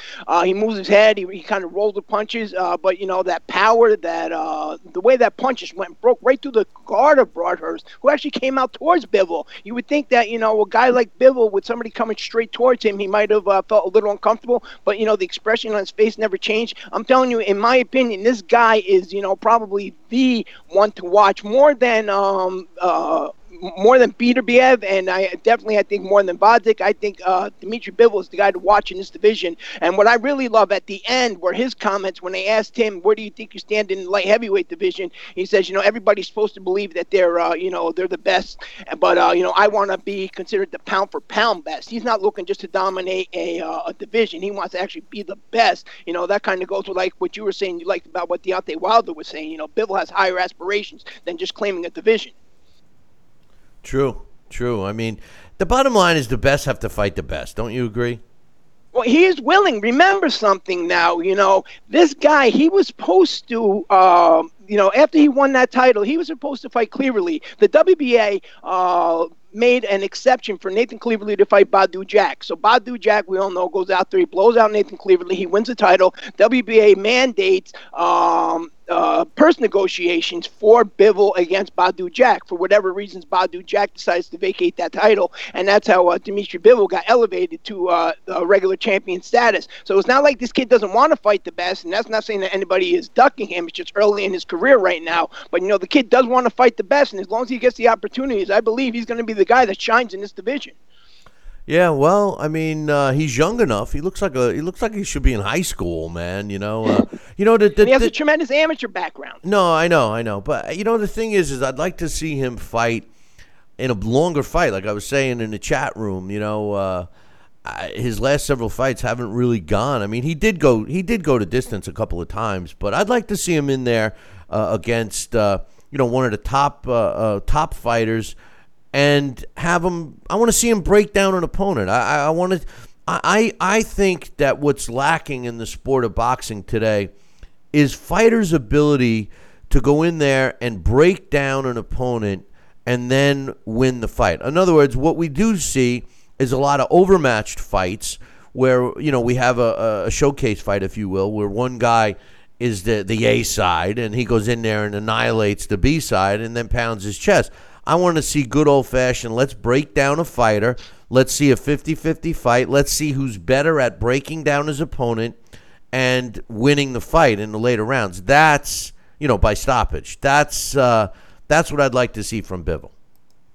He moves his head. He, he kind of rolled the punches, uh, but you know that power, that uh, the way that punches went broke right through the guard of Broadhurst, who actually came out towards Bivol. You would think that you know a guy like Bivol, with somebody coming straight towards him, he might have uh, felt a little uncomfortable, but you know the expression on his face never changed. I'm telling you, in my opinion, this guy is you know probably the one to watch more than um, uh, more than Beterbiev, and I definitely I think more than Gvozdyk. I think uh, Dimitri Bivol is the guy to watch in this division. And what I really love at the end were his comments when they asked him, "Where do you think you stand in light heavyweight division?" He says, "You know, everybody's supposed to believe that they're uh, you know they're the best, but uh, you know I want to be considered the pound for pound best. He's not looking just to dominate a, uh, a division. He wants to actually be the best. You know that kind of goes with like what you were saying. You liked about what Deontay Wilder was saying. You know, Bivol has higher aspirations than just claiming a division." True, true. I mean, the bottom line is the best have to fight the best. Don't you agree? Well, he is willing. Remember something now. You know, this guy, he was supposed to, um, you know, after he won that title, he was supposed to fight Cleverly. The WBA uh, made an exception for Nathan Cleverly to fight Badou Jack. So Badou Jack, we all know, goes out there, he blows out Nathan Cleverly, he wins the title. WBA mandates um, uh, purse negotiations for Bivol against Badou Jack. For whatever reasons, Badou Jack decides to vacate that title, and that's how uh, Dimitri Bivol got elevated to uh, regular champion status. So it's not like this kid doesn't want to fight the best, and that's not saying that anybody is ducking him. It's just early in his career right now. But you know, the kid does want to fight the best, and as long as he gets the opportunities, I believe he's going to be the guy that shines in this division. Yeah, well, I mean, uh, he's young enough. He looks like a he looks like he should be in high school, man. You know, uh, you know the, the, he has the, a tremendous amateur background. No, I know, I know, but you know the thing is, is I'd like to see him fight in a longer fight, like I was saying in the chat room. You know, uh, his last several fights haven't really gone. I mean, he did go he did go to distance a couple of times, but I'd like to see him in there uh, against uh, you know one of the top uh, top fighters and have him. I want to see him break down an opponent. I, I want to. I, I think that what's lacking in the sport of boxing today is fighters' ability to go in there and break down an opponent and then win the fight. In other words, what we do see is a lot of overmatched fights where you know we have a, a showcase fight, if you will, where one guy is the the A side and he goes in there and annihilates the B side and then pounds his chest. I want to see good old fashioned, let's break down a fighter. Let's see a 50 50 fight. Let's see who's better at breaking down his opponent and winning the fight in the later rounds. That's, you know, by stoppage. That's, uh, that's what I'd like to see from Bivol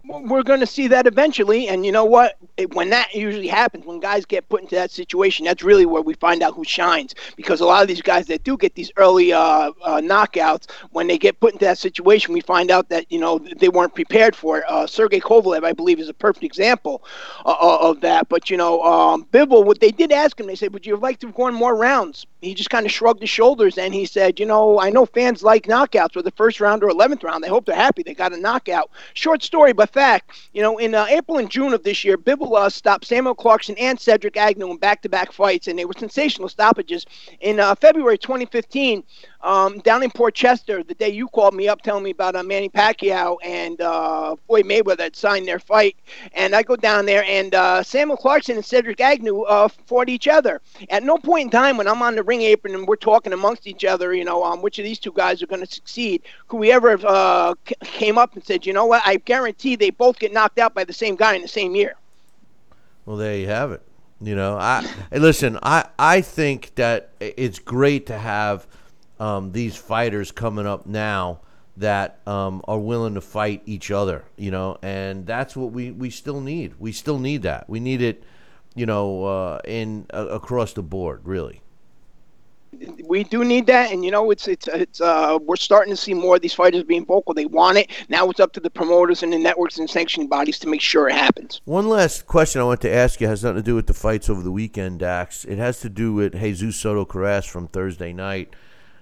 we're going to see that eventually. And you know what? When that usually happens, when guys get put into that situation, that's really where we find out who shines. Because a lot of these guys that do get these early uh, uh, knockouts, when they get put into that situation, we find out that you know they weren't prepared for it. Uh, Sergey Kovalev, I believe, is a perfect example uh, uh, of that. But you know, um, Bivol, what they did ask him, they said, "Would you liked to have gone more rounds?" He just kind of shrugged his shoulders and he said, "You know, I know fans like knockouts, the first round or eleventh round. They hope they're happy they got a knockout." Short story, but fact, you know, in uh, April and June of this year, Bivol stopped Samuel Clarkson and Cedric Agnew in back-to-back fights, and they were sensational stoppages. In uh, February 2015, um, down in Port Chester, the day you called me up telling me about uh, Manny Pacquiao and uh, Floyd Mayweather had signed their fight, and I go down there, and uh, Samuel Clarkson and Cedric Agnew uh, fought each other. At no point in time when I'm on the ring apron and we're talking amongst each other, you know, um, which of these two guys are going to succeed, could we ever uh, c- came up and said, you know what, I guarantee they both get knocked out by the same guy in the same year. Well, there you have it. You know, I listen. I I think that it's great to have um, these fighters coming up now that um, are willing to fight each other. You know, and that's what we we still need. We still need that. We need it. You know, uh, in uh, across the board, really we do need that, and you know, it's it's it's uh, we're starting to see more of these fighters being vocal. They want it. Now it's up to the promoters and the networks and sanctioning bodies to make sure it happens. One last question I want to ask you has nothing to do with the fights over the weekend, Dax. It has to do with Jesus Soto Karass from Thursday night.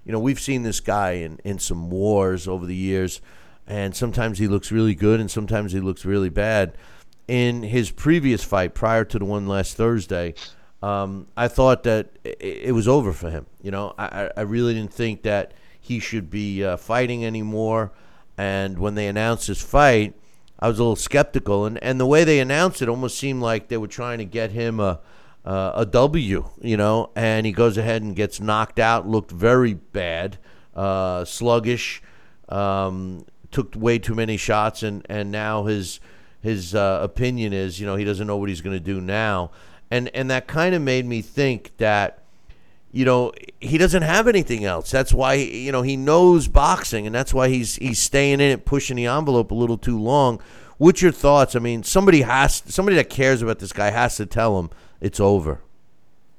You know, we've seen this guy in in some wars over the years, and sometimes he looks really good, and sometimes he looks really bad. In his previous fight, prior to the one last Thursday um, I thought that it, it, was over for him. You know, I, I really didn't think that he should be uh, fighting anymore. And when they announced his fight, I was a little skeptical. And, and the way they announced it almost seemed like they were trying to get him a, uh, a W, you know, and he goes ahead and gets knocked out. Looked very bad, uh, sluggish, um, took way too many shots, and and now his his uh, opinion is, you know, he doesn't know what he's going to do now, and and that kind of made me think that. You know he doesn't have anything else. That's why you know he knows boxing, and that's why he's he's staying in it, pushing the envelope a little too long. What's your thoughts? I mean, somebody has somebody that cares about this guy has to tell him it's over.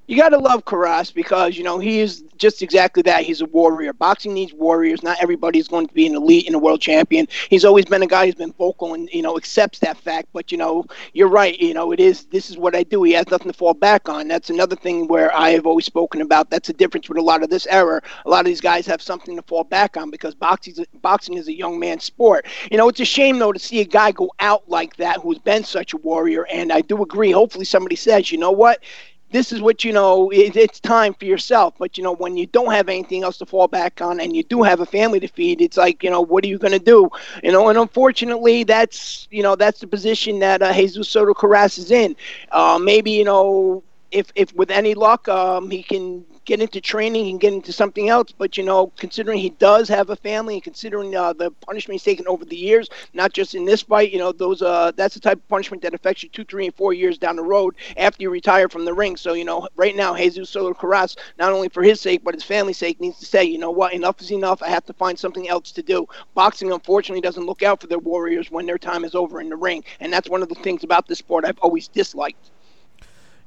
You got to love Karass because you know he is just exactly that. He's a warrior. Boxing needs warriors. Not everybody's going to be an elite and a world champion. He's always been a guy who's been vocal and you know accepts that fact. But you know, you're right. You know, it is. This is what I do. He has nothing to fall back on. That's another thing where I have always spoken about. That's the difference with a lot of this era. A lot of these guys have something to fall back on because boxing boxing is a young man's sport. You know, it's a shame though to see a guy go out like that who's been such a warrior. And I do agree. Hopefully, somebody says, you know what this is what you know it, it's time for yourself. But you know when you don't have anything else to fall back on and you do have a family to feed it's like you know what are you going to do? You know and unfortunately that's you know that's the position that uh, jesus soto Karass is in. Uh, maybe you know if if with any luck um, he can get into training and get into something else. But you know, considering he does have a family, and considering uh, the punishment he's taken over the years, not just in this fight, you know, those uh, that's the type of punishment that affects you two, three, and four years down the road after you retire from the ring. So you know, right now, Jesus Soto Karass, not only for his sake but his family's sake, needs to say, you know what, enough is enough. I have to find something else to do. Boxing, unfortunately, doesn't look out for their warriors when their time is over in the ring, and that's one of the things about this sport I've always disliked.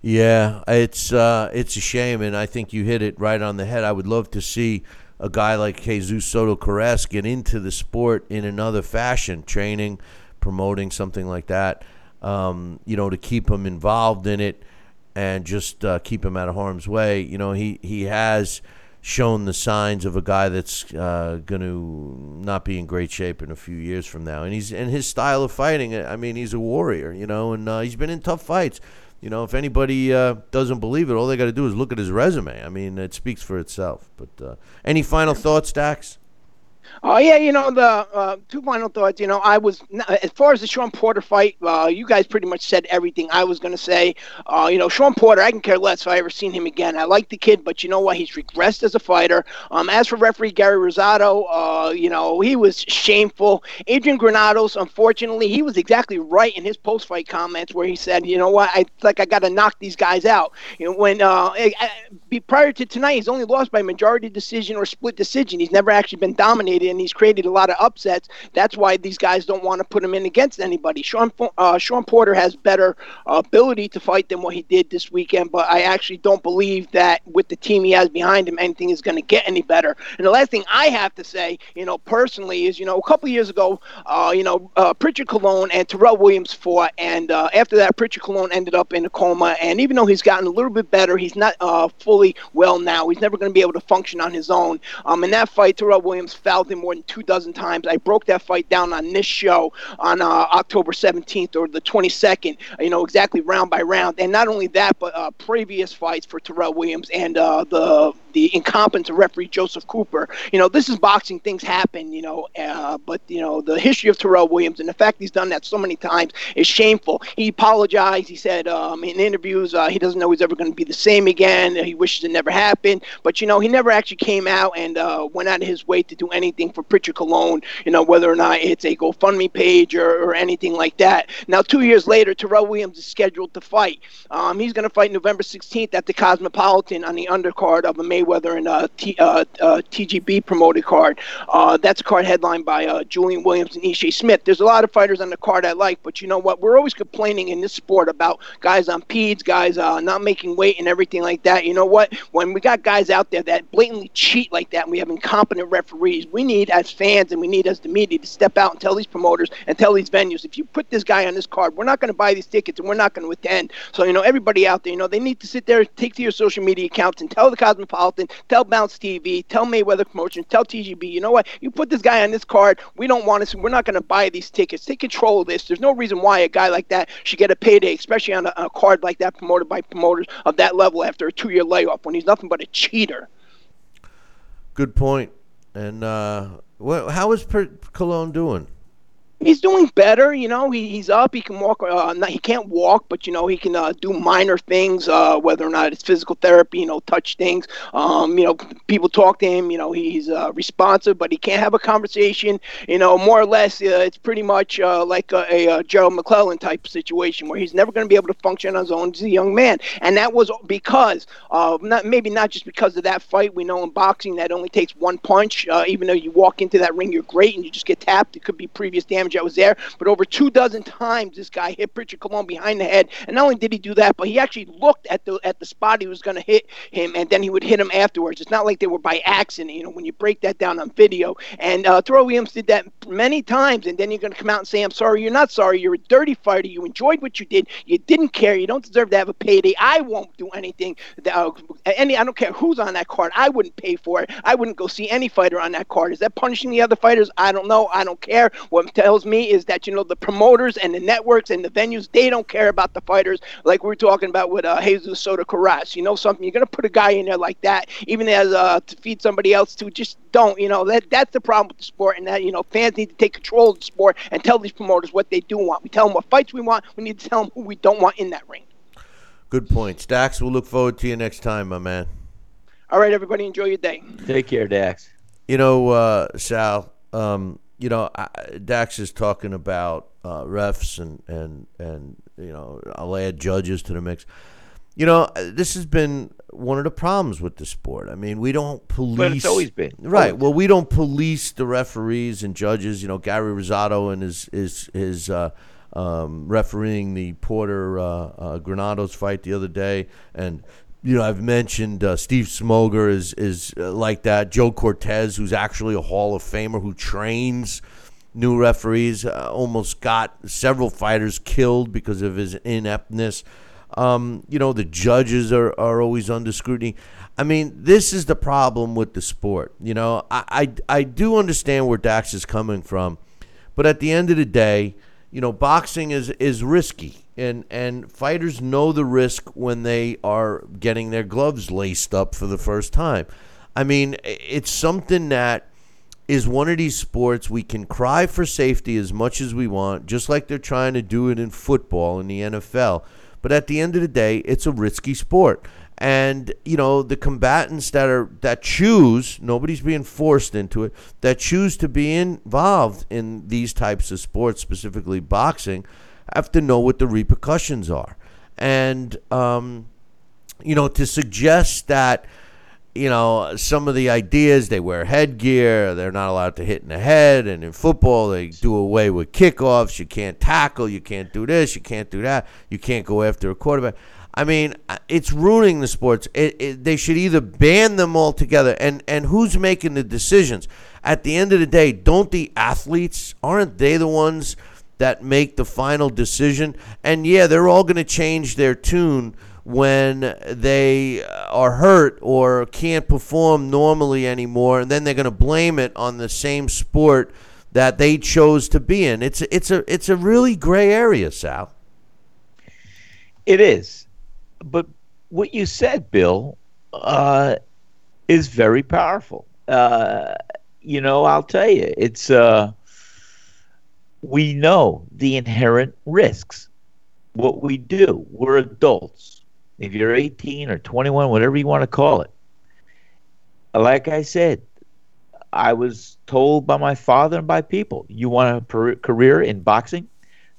Yeah, it's uh, it's a shame, and I think you hit it right on the head. I would love to see a guy like Jesus Soto Karass get into the sport in another fashion, training, promoting something like that. Um, you know, to keep him involved in it and just uh, keep him out of harm's way. You know, he he has shown the signs of a guy that's uh, going to not be in great shape in a few years from now. And he's and his style of fighting. I mean, he's a warrior. You know, and uh, he's been in tough fights you know, if anybody uh, doesn't believe it, all they got to do is look at his resume. I mean, it speaks for itself. But uh, any final thoughts, Dax? Oh yeah, you know the uh, two final thoughts. You know, I was as far as the Shawn Porter fight. Uh, you guys pretty much said everything I was going to say. Uh, you know, Shawn Porter, I can care less if I ever seen him again. I like the kid, but you know what? He's regressed as a fighter. Um, as for referee Gary Rosato, uh, you know, he was shameful. Adrian Granados, unfortunately, he was exactly right in his post-fight comments where he said, you know what? I like I got to knock these guys out. You know, when uh, prior to tonight, he's only lost by majority decision or split decision. He's never actually been dominated and he's created a lot of upsets. That's why these guys don't want to put him in against anybody. Shawn uh, Shawn Porter has better ability to fight than what he did this weekend, but I actually don't believe that with the team he has behind him, anything is going to get any better. And the last thing I have to say, you know, personally, is you know, a couple years ago, uh, you know, uh, Prichard Colón and Terrell Williams fought, and uh, after that, Prichard Colón ended up in a coma. And even though he's gotten a little bit better, he's not uh, fully well now. He's never going to be able to function on his own. Um, in that fight, Terrell Williams fouled him more than two dozen times. I broke that fight down on this show on uh, October 17th or the 22nd, you know, exactly round by round. And not only that, but uh, previous fights for Terrell Williams and uh, the the incompetence of referee Joseph Cooper. You know, this is boxing. Things happen, you know, uh, but, you know, the history of Terrell Williams and the fact he's done that so many times is shameful. He apologized. He said um, in interviews uh, he doesn't know he's ever going to be the same again. He wishes it never happened. But, you know, he never actually came out and uh, went out of his way to do anything for Prichard Colón. you know, whether or not it's a GoFundMe page or, or anything like that. Now, two years later, Terrell Williams is scheduled to fight. Um, he's going to fight November 16th at the Cosmopolitan on the undercard of a May Mayweather and uh, T, uh, uh, TGB promoted card. Uh, that's a card headlined by uh, Julian Williams and Ishe Smith. There's a lot of fighters on the card I like, but you know what? We're always complaining in this sport about guys on peds, guys uh, not making weight and everything like that. You know what? When we got guys out there that blatantly cheat like that, and we have incompetent referees, we need as fans and we need as the media to step out and tell these promoters and tell these venues, if you put this guy on this card, we're not going to buy these tickets and we're not going to attend. So you know, everybody out there, you know, they need to sit there, take to your social media accounts and tell the Cosmopolitan tell Bounce TV, tell Mayweather Promotions, tell TGB, you know what? You put this guy on this card. We don't want to. We're not going to buy these tickets. Take control of this. There's no reason why a guy like that should get a payday, especially on a, a card like that promoted by promoters of that level after a two-year layoff when he's nothing but a cheater. Good point. And uh, how is per- Colón doing? He's doing better, you know. He, he's up. He can walk. Uh, not, he can't walk, but you know he can uh, do minor things. Uh, whether or not it's physical therapy, you know, touch things. Um, you know, people talk to him. You know, he's uh, responsive, but he can't have a conversation. You know, more or less, uh, it's pretty much uh, like a, a, Gerald McClellan type situation where he's never going to be able to function on his own as a young man, and that was because of not maybe not just because of that fight. We know in boxing that only takes one punch. Uh, even though you walk into that ring, you're great, and you just get tapped. It could be previous damage that was there, but over two dozen times this guy hit Richard Colon behind the head, and not only did he do that, but he actually looked at the at the spot he was going to hit him, and then he would hit him afterwards. It's not like they were by accident, you know. When you break that down on video, and uh, Terrell Williams did that many times, and then you're going to come out and say, "I'm sorry, you're not sorry. You're a dirty fighter. You enjoyed what you did. You didn't care. You don't deserve to have a payday. I won't do anything. That, uh, any, I don't care who's on that card. I wouldn't pay for it. I wouldn't go see any fighter on that card. Is that punishing the other fighters? I don't know. I don't care. What tells me is that you know the promoters and the networks and the venues they don't care about the fighters like we are talking about with uh, Jesus Soto Karass. You know something? You're gonna put a guy in there like that, even as uh, to feed somebody else to just don't. You know that that's the problem with the sport, and that you know fans need to take control of the sport and tell these promoters what they do want. We tell them what fights we want. We need to tell them who we don't want in that ring. Good point, Dax. We'll look forward to you next time, my man. All right, everybody, enjoy your day. Take care, Dax. You know, uh, Sal. Um, you know, Dax is talking about uh, refs and and and you know, I'll add judges to the mix. You know, this has been one of the problems with the sport. I mean, we don't police. But it's always been right. Always. Well, we don't police the referees and judges. You know, Gary Rosato and his his his uh, um, refereeing the Porter uh, uh, Granados fight the other day, and you know, I've mentioned uh, Steve Smoger is is uh, like that. Joe Cortez, who's actually a Hall of Famer who trains new referees, uh, almost got several fighters killed because of his ineptness. Um, you know, the judges are, are always under scrutiny. I mean, this is the problem with the sport. You know, I, I, I do understand where Dax is coming from, but at the end of the day, you know, boxing is, is risky and and fighters know the risk when they are getting their gloves laced up for the first time. I mean, it's something that is one of these sports we can cry for safety as much as we want, just like they're trying to do it in football in the NFL. But at the end of the day, it's a risky sport. And you know the combatants that are that choose nobody's being forced into it that choose to be involved in these types of sports, specifically boxing have to know what the repercussions are. And, um, you know, to suggest that, you know, some of the ideas they wear headgear, they're not allowed to hit in the head, and in football they do away with kickoffs. You can't tackle, you can't do this, you can't do that, you can't go after a quarterback. I mean, it's ruining the sports. It, it, they should either ban them altogether, and and who's making the decisions? At the end of the day, don't the athletes aren't they the ones? that make the final decision. And yeah, they're all going to change their tune when they uh, are hurt or can't perform normally anymore, and then they're going to blame it on the same sport that they chose to be in. It's it's a it's a really gray area, Sal. It is, but what you said, Bill, uh, is very powerful. Uh, you know, I'll tell you, it's. Uh, we know the inherent risks. What we do, we're adults. If you're 18 or 21, whatever you want to call it. Like I said, I was told by my father and by people, you want a per- career in boxing?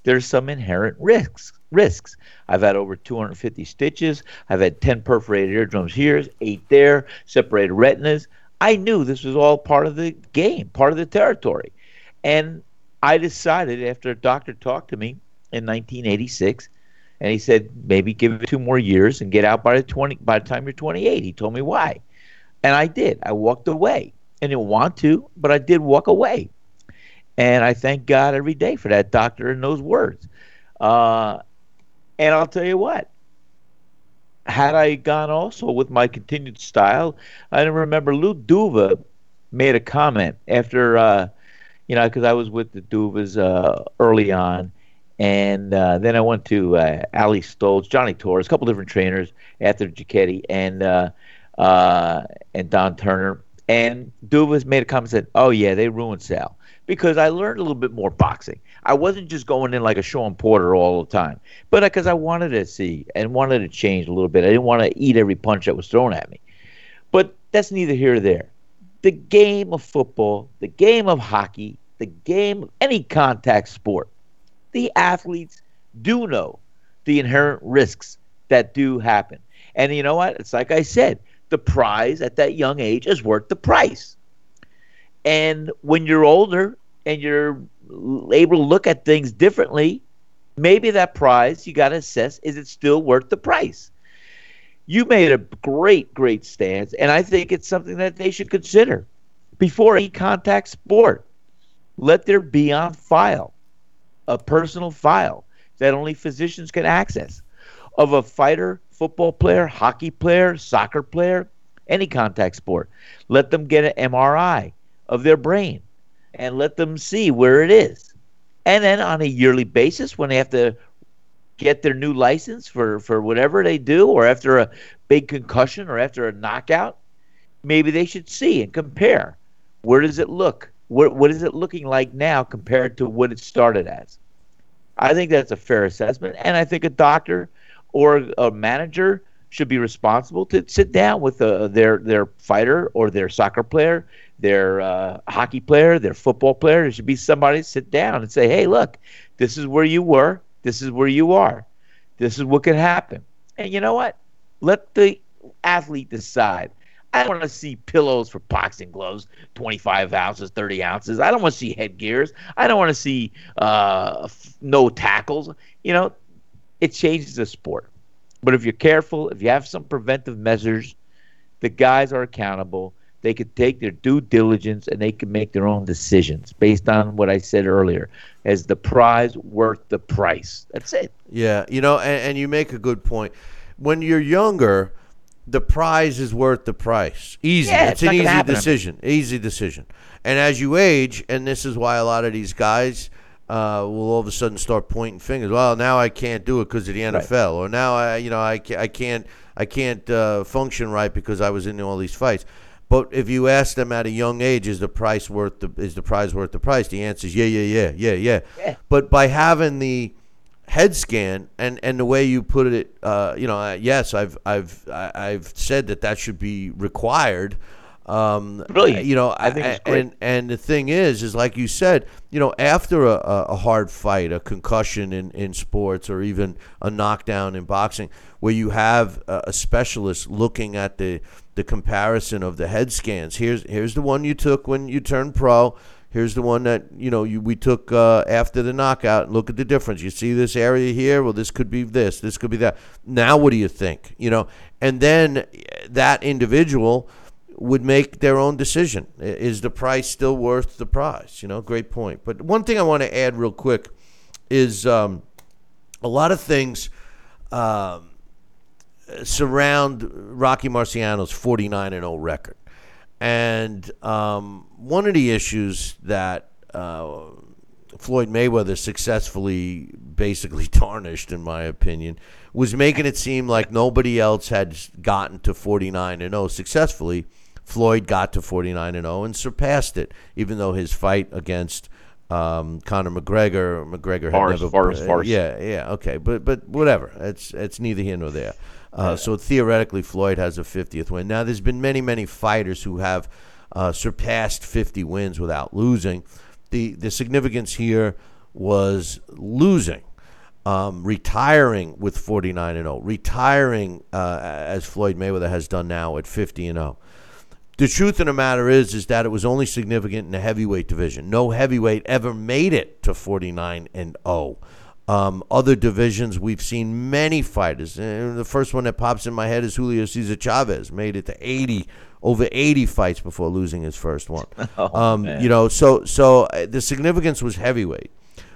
There's some inherent risks. Risks. I've had over 250 stitches. I've had 10 perforated eardrums here, eight there, separated retinas. I knew this was all part of the game, part of the territory. And I decided after a doctor talked to me in 1986, and he said maybe give it two more years and get out by the 20 by the time you're 28. He told me why, and I did. I walked away. I didn't want to, but I did walk away, and I thank God every day for that doctor and those words. Uh, and I'll tell you what. Had I gone also with my continued style, I remember Lou Duva made a comment after uh, you know, because I was with the Duvas uh, early on, and uh, then I went to uh, Ali Stoltz, Johnny Torres, a couple different trainers after Giachetti and uh, uh, and Don Turner, And Duvas made a comment said, "Oh yeah, they ruined Sal." Because I learned a little bit more boxing. I wasn't just going in like a Shawn Porter all the time, but because I wanted to see and wanted to change a little bit. I didn't want to eat every punch that was thrown at me. But that's neither here nor there. The game of football, the game of hockey, the game of any contact sport, the athletes do know the inherent risks that do happen. And you know what? It's like I said, the prize at that young age is worth the price. And when you're older and you're able to look at things differently, maybe that prize you got to assess is it still worth the price? You made a great, great stance, and I think it's something that they should consider before any contact sport. Let there be on file a personal file that only physicians can access of a fighter, football player, hockey player, soccer player, any contact sport. Let them get an MRI of their brain and let them see where it is. And then on a yearly basis, when they have to get their new license for, for whatever they do, or after a big concussion or after a knockout, maybe they should see and compare. Where does it look? What, what is it looking like now compared to what it started as? I think that's a fair assessment. And I think a doctor or a manager should be responsible to sit down with uh, their their fighter or their soccer player, their uh, hockey player, their football player. There should be somebody sit down and say, "Hey, look, this is where you were. This is where you are. This is what could happen." And you know what? Let the athlete decide. I don't want to see pillows for boxing gloves, 25 ounces, 30 ounces. I don't want to see headgears. I don't want to see uh, no tackles. You know, it changes the sport. But if you're careful, if you have some preventive measures, the guys are accountable. They could take their due diligence and they can make their own decisions based on what I said earlier. As the prize worth the price? That's it. Yeah, you know, and, and you make a good point. When you're younger, the prize is worth the price. Easy. Yeah, it's, it's an easy happen. decision. Easy decision. And as you age, and this is why a lot of these guys uh, will all of a sudden start pointing fingers. Well, now I can't do it because of the NFL, or now I, you know, I, I can't, I can't uh, function right because I was in all these fights. But if you ask them at a young age, is the price worth the is the prize worth the price? The answer is yeah, yeah, yeah, yeah, yeah. Yeah. But by having the head scan and and the way you put it, uh, you know, uh, yes, I've I've I've said that that should be required. Um, Brilliant. You know, I think and and the thing is, is like you said, you know, after a, a a hard fight, a concussion in, in sports, or even a knockdown in boxing, where you have a, a specialist looking at the the comparison of the head scans. Here's here's the one you took when you turned pro. Here's the one that you know you we took uh, after the knockout. Look at the difference. You see this area here. Well, this could be this. This could be that. Now, what do you think? You know, and then that individual would make their own decision. Is the price still worth the price? You know, great point. But one thing I want to add real quick is um, a lot of things um, surround Rocky Marciano's 49 and 0 record. And um, one of the issues that uh, Floyd Mayweather successfully basically tarnished, in my opinion, was making it seem like nobody else had gotten to 49 and 0 successfully. Floyd got to 49 and 0 and surpassed it, even though his fight against um, Conor McGregor, McGregor had Farce, never, farce, uh, farce. yeah, yeah, okay, but but whatever. It's it's neither here nor there. Uh, So theoretically, Floyd has a 50th win. Now, there's been many many fighters who have uh, surpassed 50 wins without losing. The the significance here was losing. Um, retiring with 49 and 0, retiring uh, as Floyd Mayweather has done now at 50 and 0 the truth of the matter is is that it was only significant in the heavyweight division. No heavyweight ever made it to 49 and 0. Um, other divisions, we've seen many fighters. And the first one that pops in my head is Julio Cesar Chavez, made it to 80, over 80 fights before losing his first one. um, you know, so so uh, the significance was heavyweight.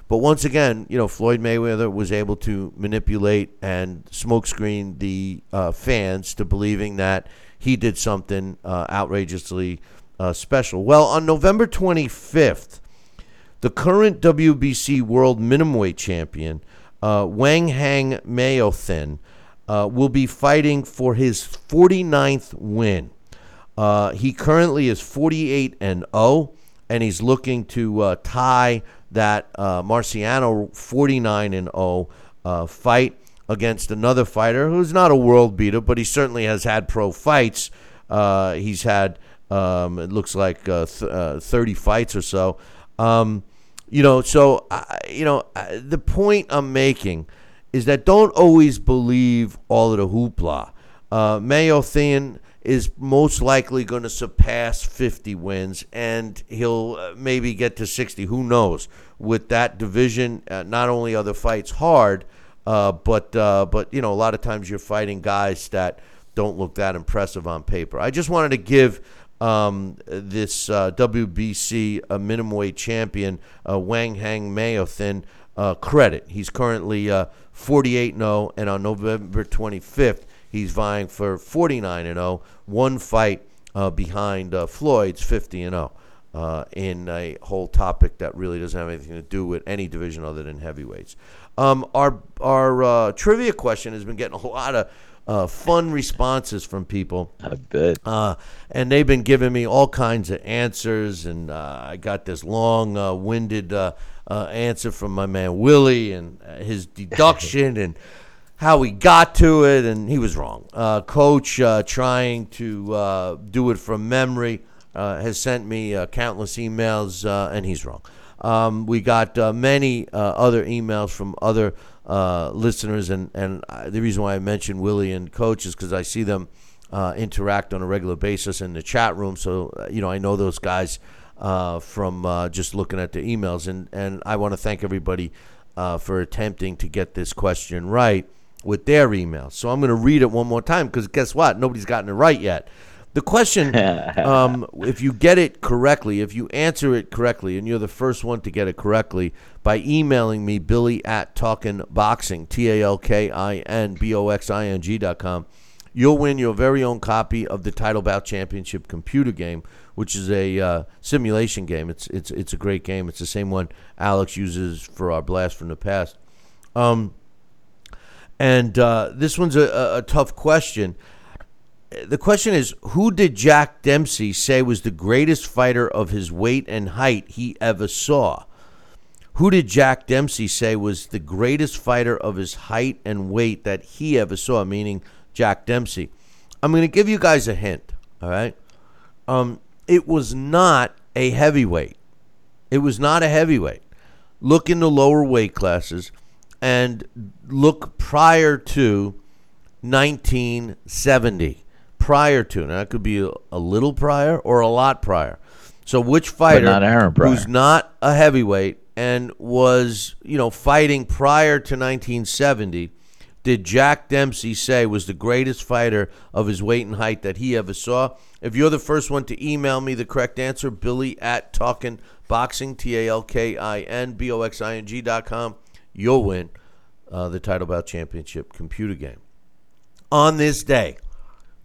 But once again, you know, Floyd Mayweather was able to manipulate and smokescreen the uh, fans to believing that he did something uh, outrageously uh, special. Well, on November 25th, the current WBC World Minimum Weight Champion, uh, Wanheng Maothin, uh, will be fighting for his 49th win. Uh, he currently is 48 and 0, and he's looking to uh, tie that Marciano 49 and 0 uh, fight against another fighter who's not a world beater, but he certainly has had pro fights. Uh, he's had um, it looks like uh, th- uh, 30 fights or so. Um, you know, so you know the point I'm making is that don't always believe all of the hoopla. Uh, Mayo Thin is most likely going to surpass 50 wins, and he'll uh, maybe get to 60. Who knows? With that division, uh, not only are the fights hard, uh, but uh, but you know a lot of times you're fighting guys that don't look that impressive on paper. I just wanted to give um, this uh, WBC uh, minimum weight champion uh, Wanheng Mayothin uh, credit. He's currently uh, 48 0, and on November 25th he's vying for 49 0, one fight behind Floyd's 50 0. Uh, in a whole topic that really doesn't have anything to do with any division other than heavyweights. Um, our our uh, trivia question has been getting a lot of uh, fun responses from people. I bet. Uh, and they've been giving me all kinds of answers, and uh, I got this long-winded uh, uh, answer from my man Willie and uh, his deduction and how he got to it, and he was wrong. Uh, Coach, uh, trying to uh, do it from memory, uh, has sent me uh, countless emails, uh, and he's wrong. Um, we got uh, many uh, other emails from other uh, listeners, and and uh, the reason why I mentioned Willie and Coach is because I see them uh, interact on a regular basis in the chat room. So uh, you know I know those guys from just looking at the emails, and and I want to thank everybody for attempting to get this question right with their emails. So I'm going to read it one more time because guess what? Nobody's gotten it right yet. The question, um, if you get it correctly, if you answer it correctly, and you're the first one to get it correctly by emailing me, Billy at Talkin Boxing, T A L K I N B O X I N G dot com, you'll win your very own copy of the Title Bout Championship computer game, which is a uh, simulation game. It's it's it's a great game. It's the same one Alex uses for our blast from the past. Um, and uh, this one's a, a, a tough question. The question is Who did Jack Dempsey say was the greatest fighter of his weight and height he ever saw? Who did Jack Dempsey say was the greatest fighter of his height and weight that he ever saw? Meaning Jack Dempsey. I'm going to give you guys a hint. All right. Um, it was not a heavyweight. It was not a heavyweight. Look in the lower weight classes and look prior to 1970. Prior to. Now, that could be a, a little prior or a lot prior. So, which fighter not who's not a heavyweight and was, you know, fighting prior to 1970 did Jack Dempsey say was the greatest fighter of his weight and height that he ever saw? If you're the first one to email me the correct answer, Billy at Talkin Boxing, T A L K I N B O X I N G dot com, you'll win uh, the Title Bout Championship computer game. On this day,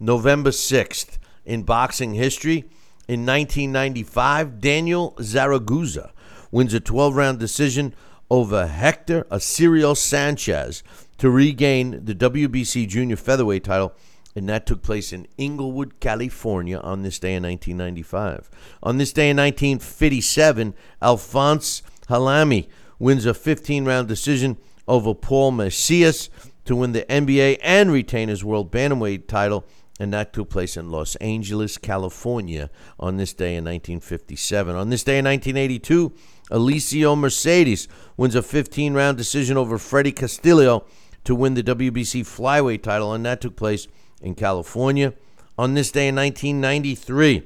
November 6th, in boxing history, in 1995, Daniel Zaragoza wins a 12 round decision over Hector Acero Sanchez to regain the WBC junior featherweight title, and that took place in Inglewood, California on this day in 1995. On this day in 1957, Alphonse Halimi wins a 15 round decision over Raul Macias to win the NBA and retain his world bantamweight title, and that took place in Los Angeles, California on this day in 1957. On this day in 1982, Eleoncio Mercedes wins a 15 round decision over Freddie Castillo to win the WBC flyweight title, and that took place in California. On this day in 1993,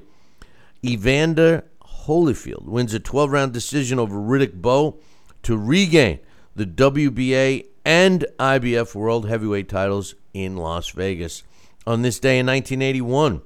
Evander Holyfield wins a 12 round decision over Riddick Bowe to regain the WBA and IBF World Heavyweight titles in Las Vegas. On this day in 1981,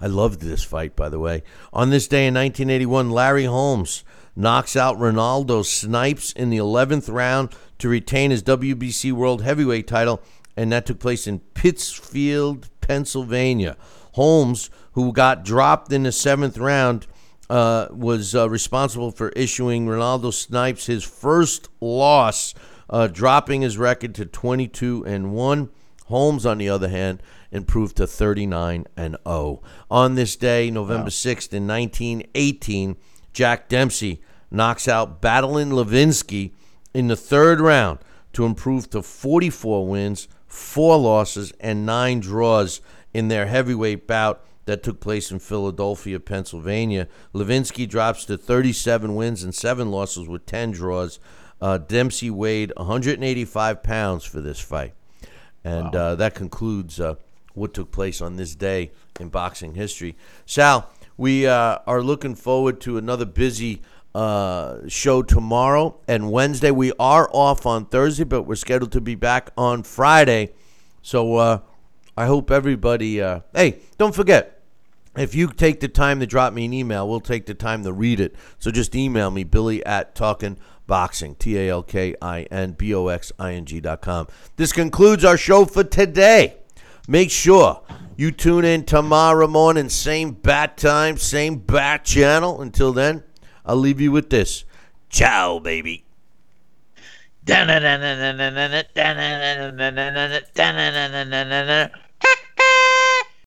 I loved this fight, by the way. On this day in 1981, Larry Holmes knocks out Renaldo Snipes in the 11th round to retain his WBC World Heavyweight title, and that took place in Pittsfield, Pennsylvania. Holmes, who got dropped in the seventh round, uh, was uh, responsible for issuing Renaldo Snipes his first loss, uh, dropping his record to 22 and one. Holmes, on the other hand, improved to 39 and 0. On this day, November wow. 6th in 1918, Jack Dempsey knocks out battling Levinsky in the third round to improve to 44 wins, 4 losses, and 9 draws in their heavyweight bout that took place in Philadelphia, Pennsylvania. Levinsky drops to 37 wins and 7 losses with 10 draws. Uh, Dempsey weighed 185 pounds for this fight. And wow. uh, that concludes uh, what took place on this day in boxing history. Sal, we uh, are looking forward to another busy uh, show tomorrow and Wednesday. We are off on Thursday, but we're scheduled to be back on Friday. So uh, I hope everybody. Uh, hey, don't forget if you take the time to drop me an email, we'll take the time to read it. So just email me, Billy at talking boxing. T A L K I N B O X I N G dot com. This concludes our show for today. Make sure you tune in tomorrow morning, same bat time, same bat channel. Until then, I'll leave you with this. Ciao, baby.